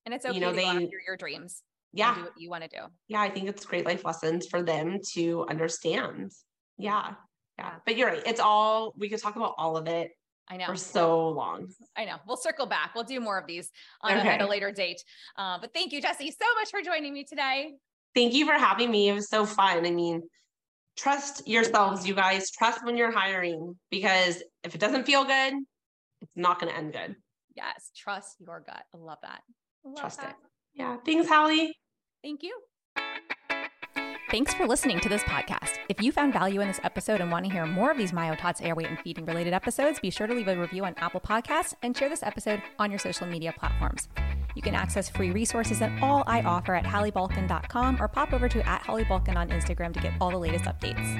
And it's You okay know, to go they- after your dreams. yeah. Do what you want to do. yeah i think it's great life lessons for them to understand. Yeah. Yeah. But you're right. It's all we could talk about all of it I know. for so long I know. We'll circle back. We'll do more of these on a, at a later date. Uh, but thank you, Jessie, so much for joining me today. thank you for having me. It was so fun. I mean, trust yourselves, you guys. Trust when you're hiring because if it doesn't feel good, it's not going to end good. Yes, trust your gut. I love that. I love Trust that. it. Yeah. Thanks, Hallie. Thank you. Thanks for listening to this podcast. If you found value in this episode and want to hear more of these Myotots airway and feeding related episodes, be sure to leave a review on Apple Podcasts and share this episode on your social media platforms. You can access free resources and all I offer at halliebulkin.com or pop over to at Hallie Bulkin on Instagram to get all the latest updates.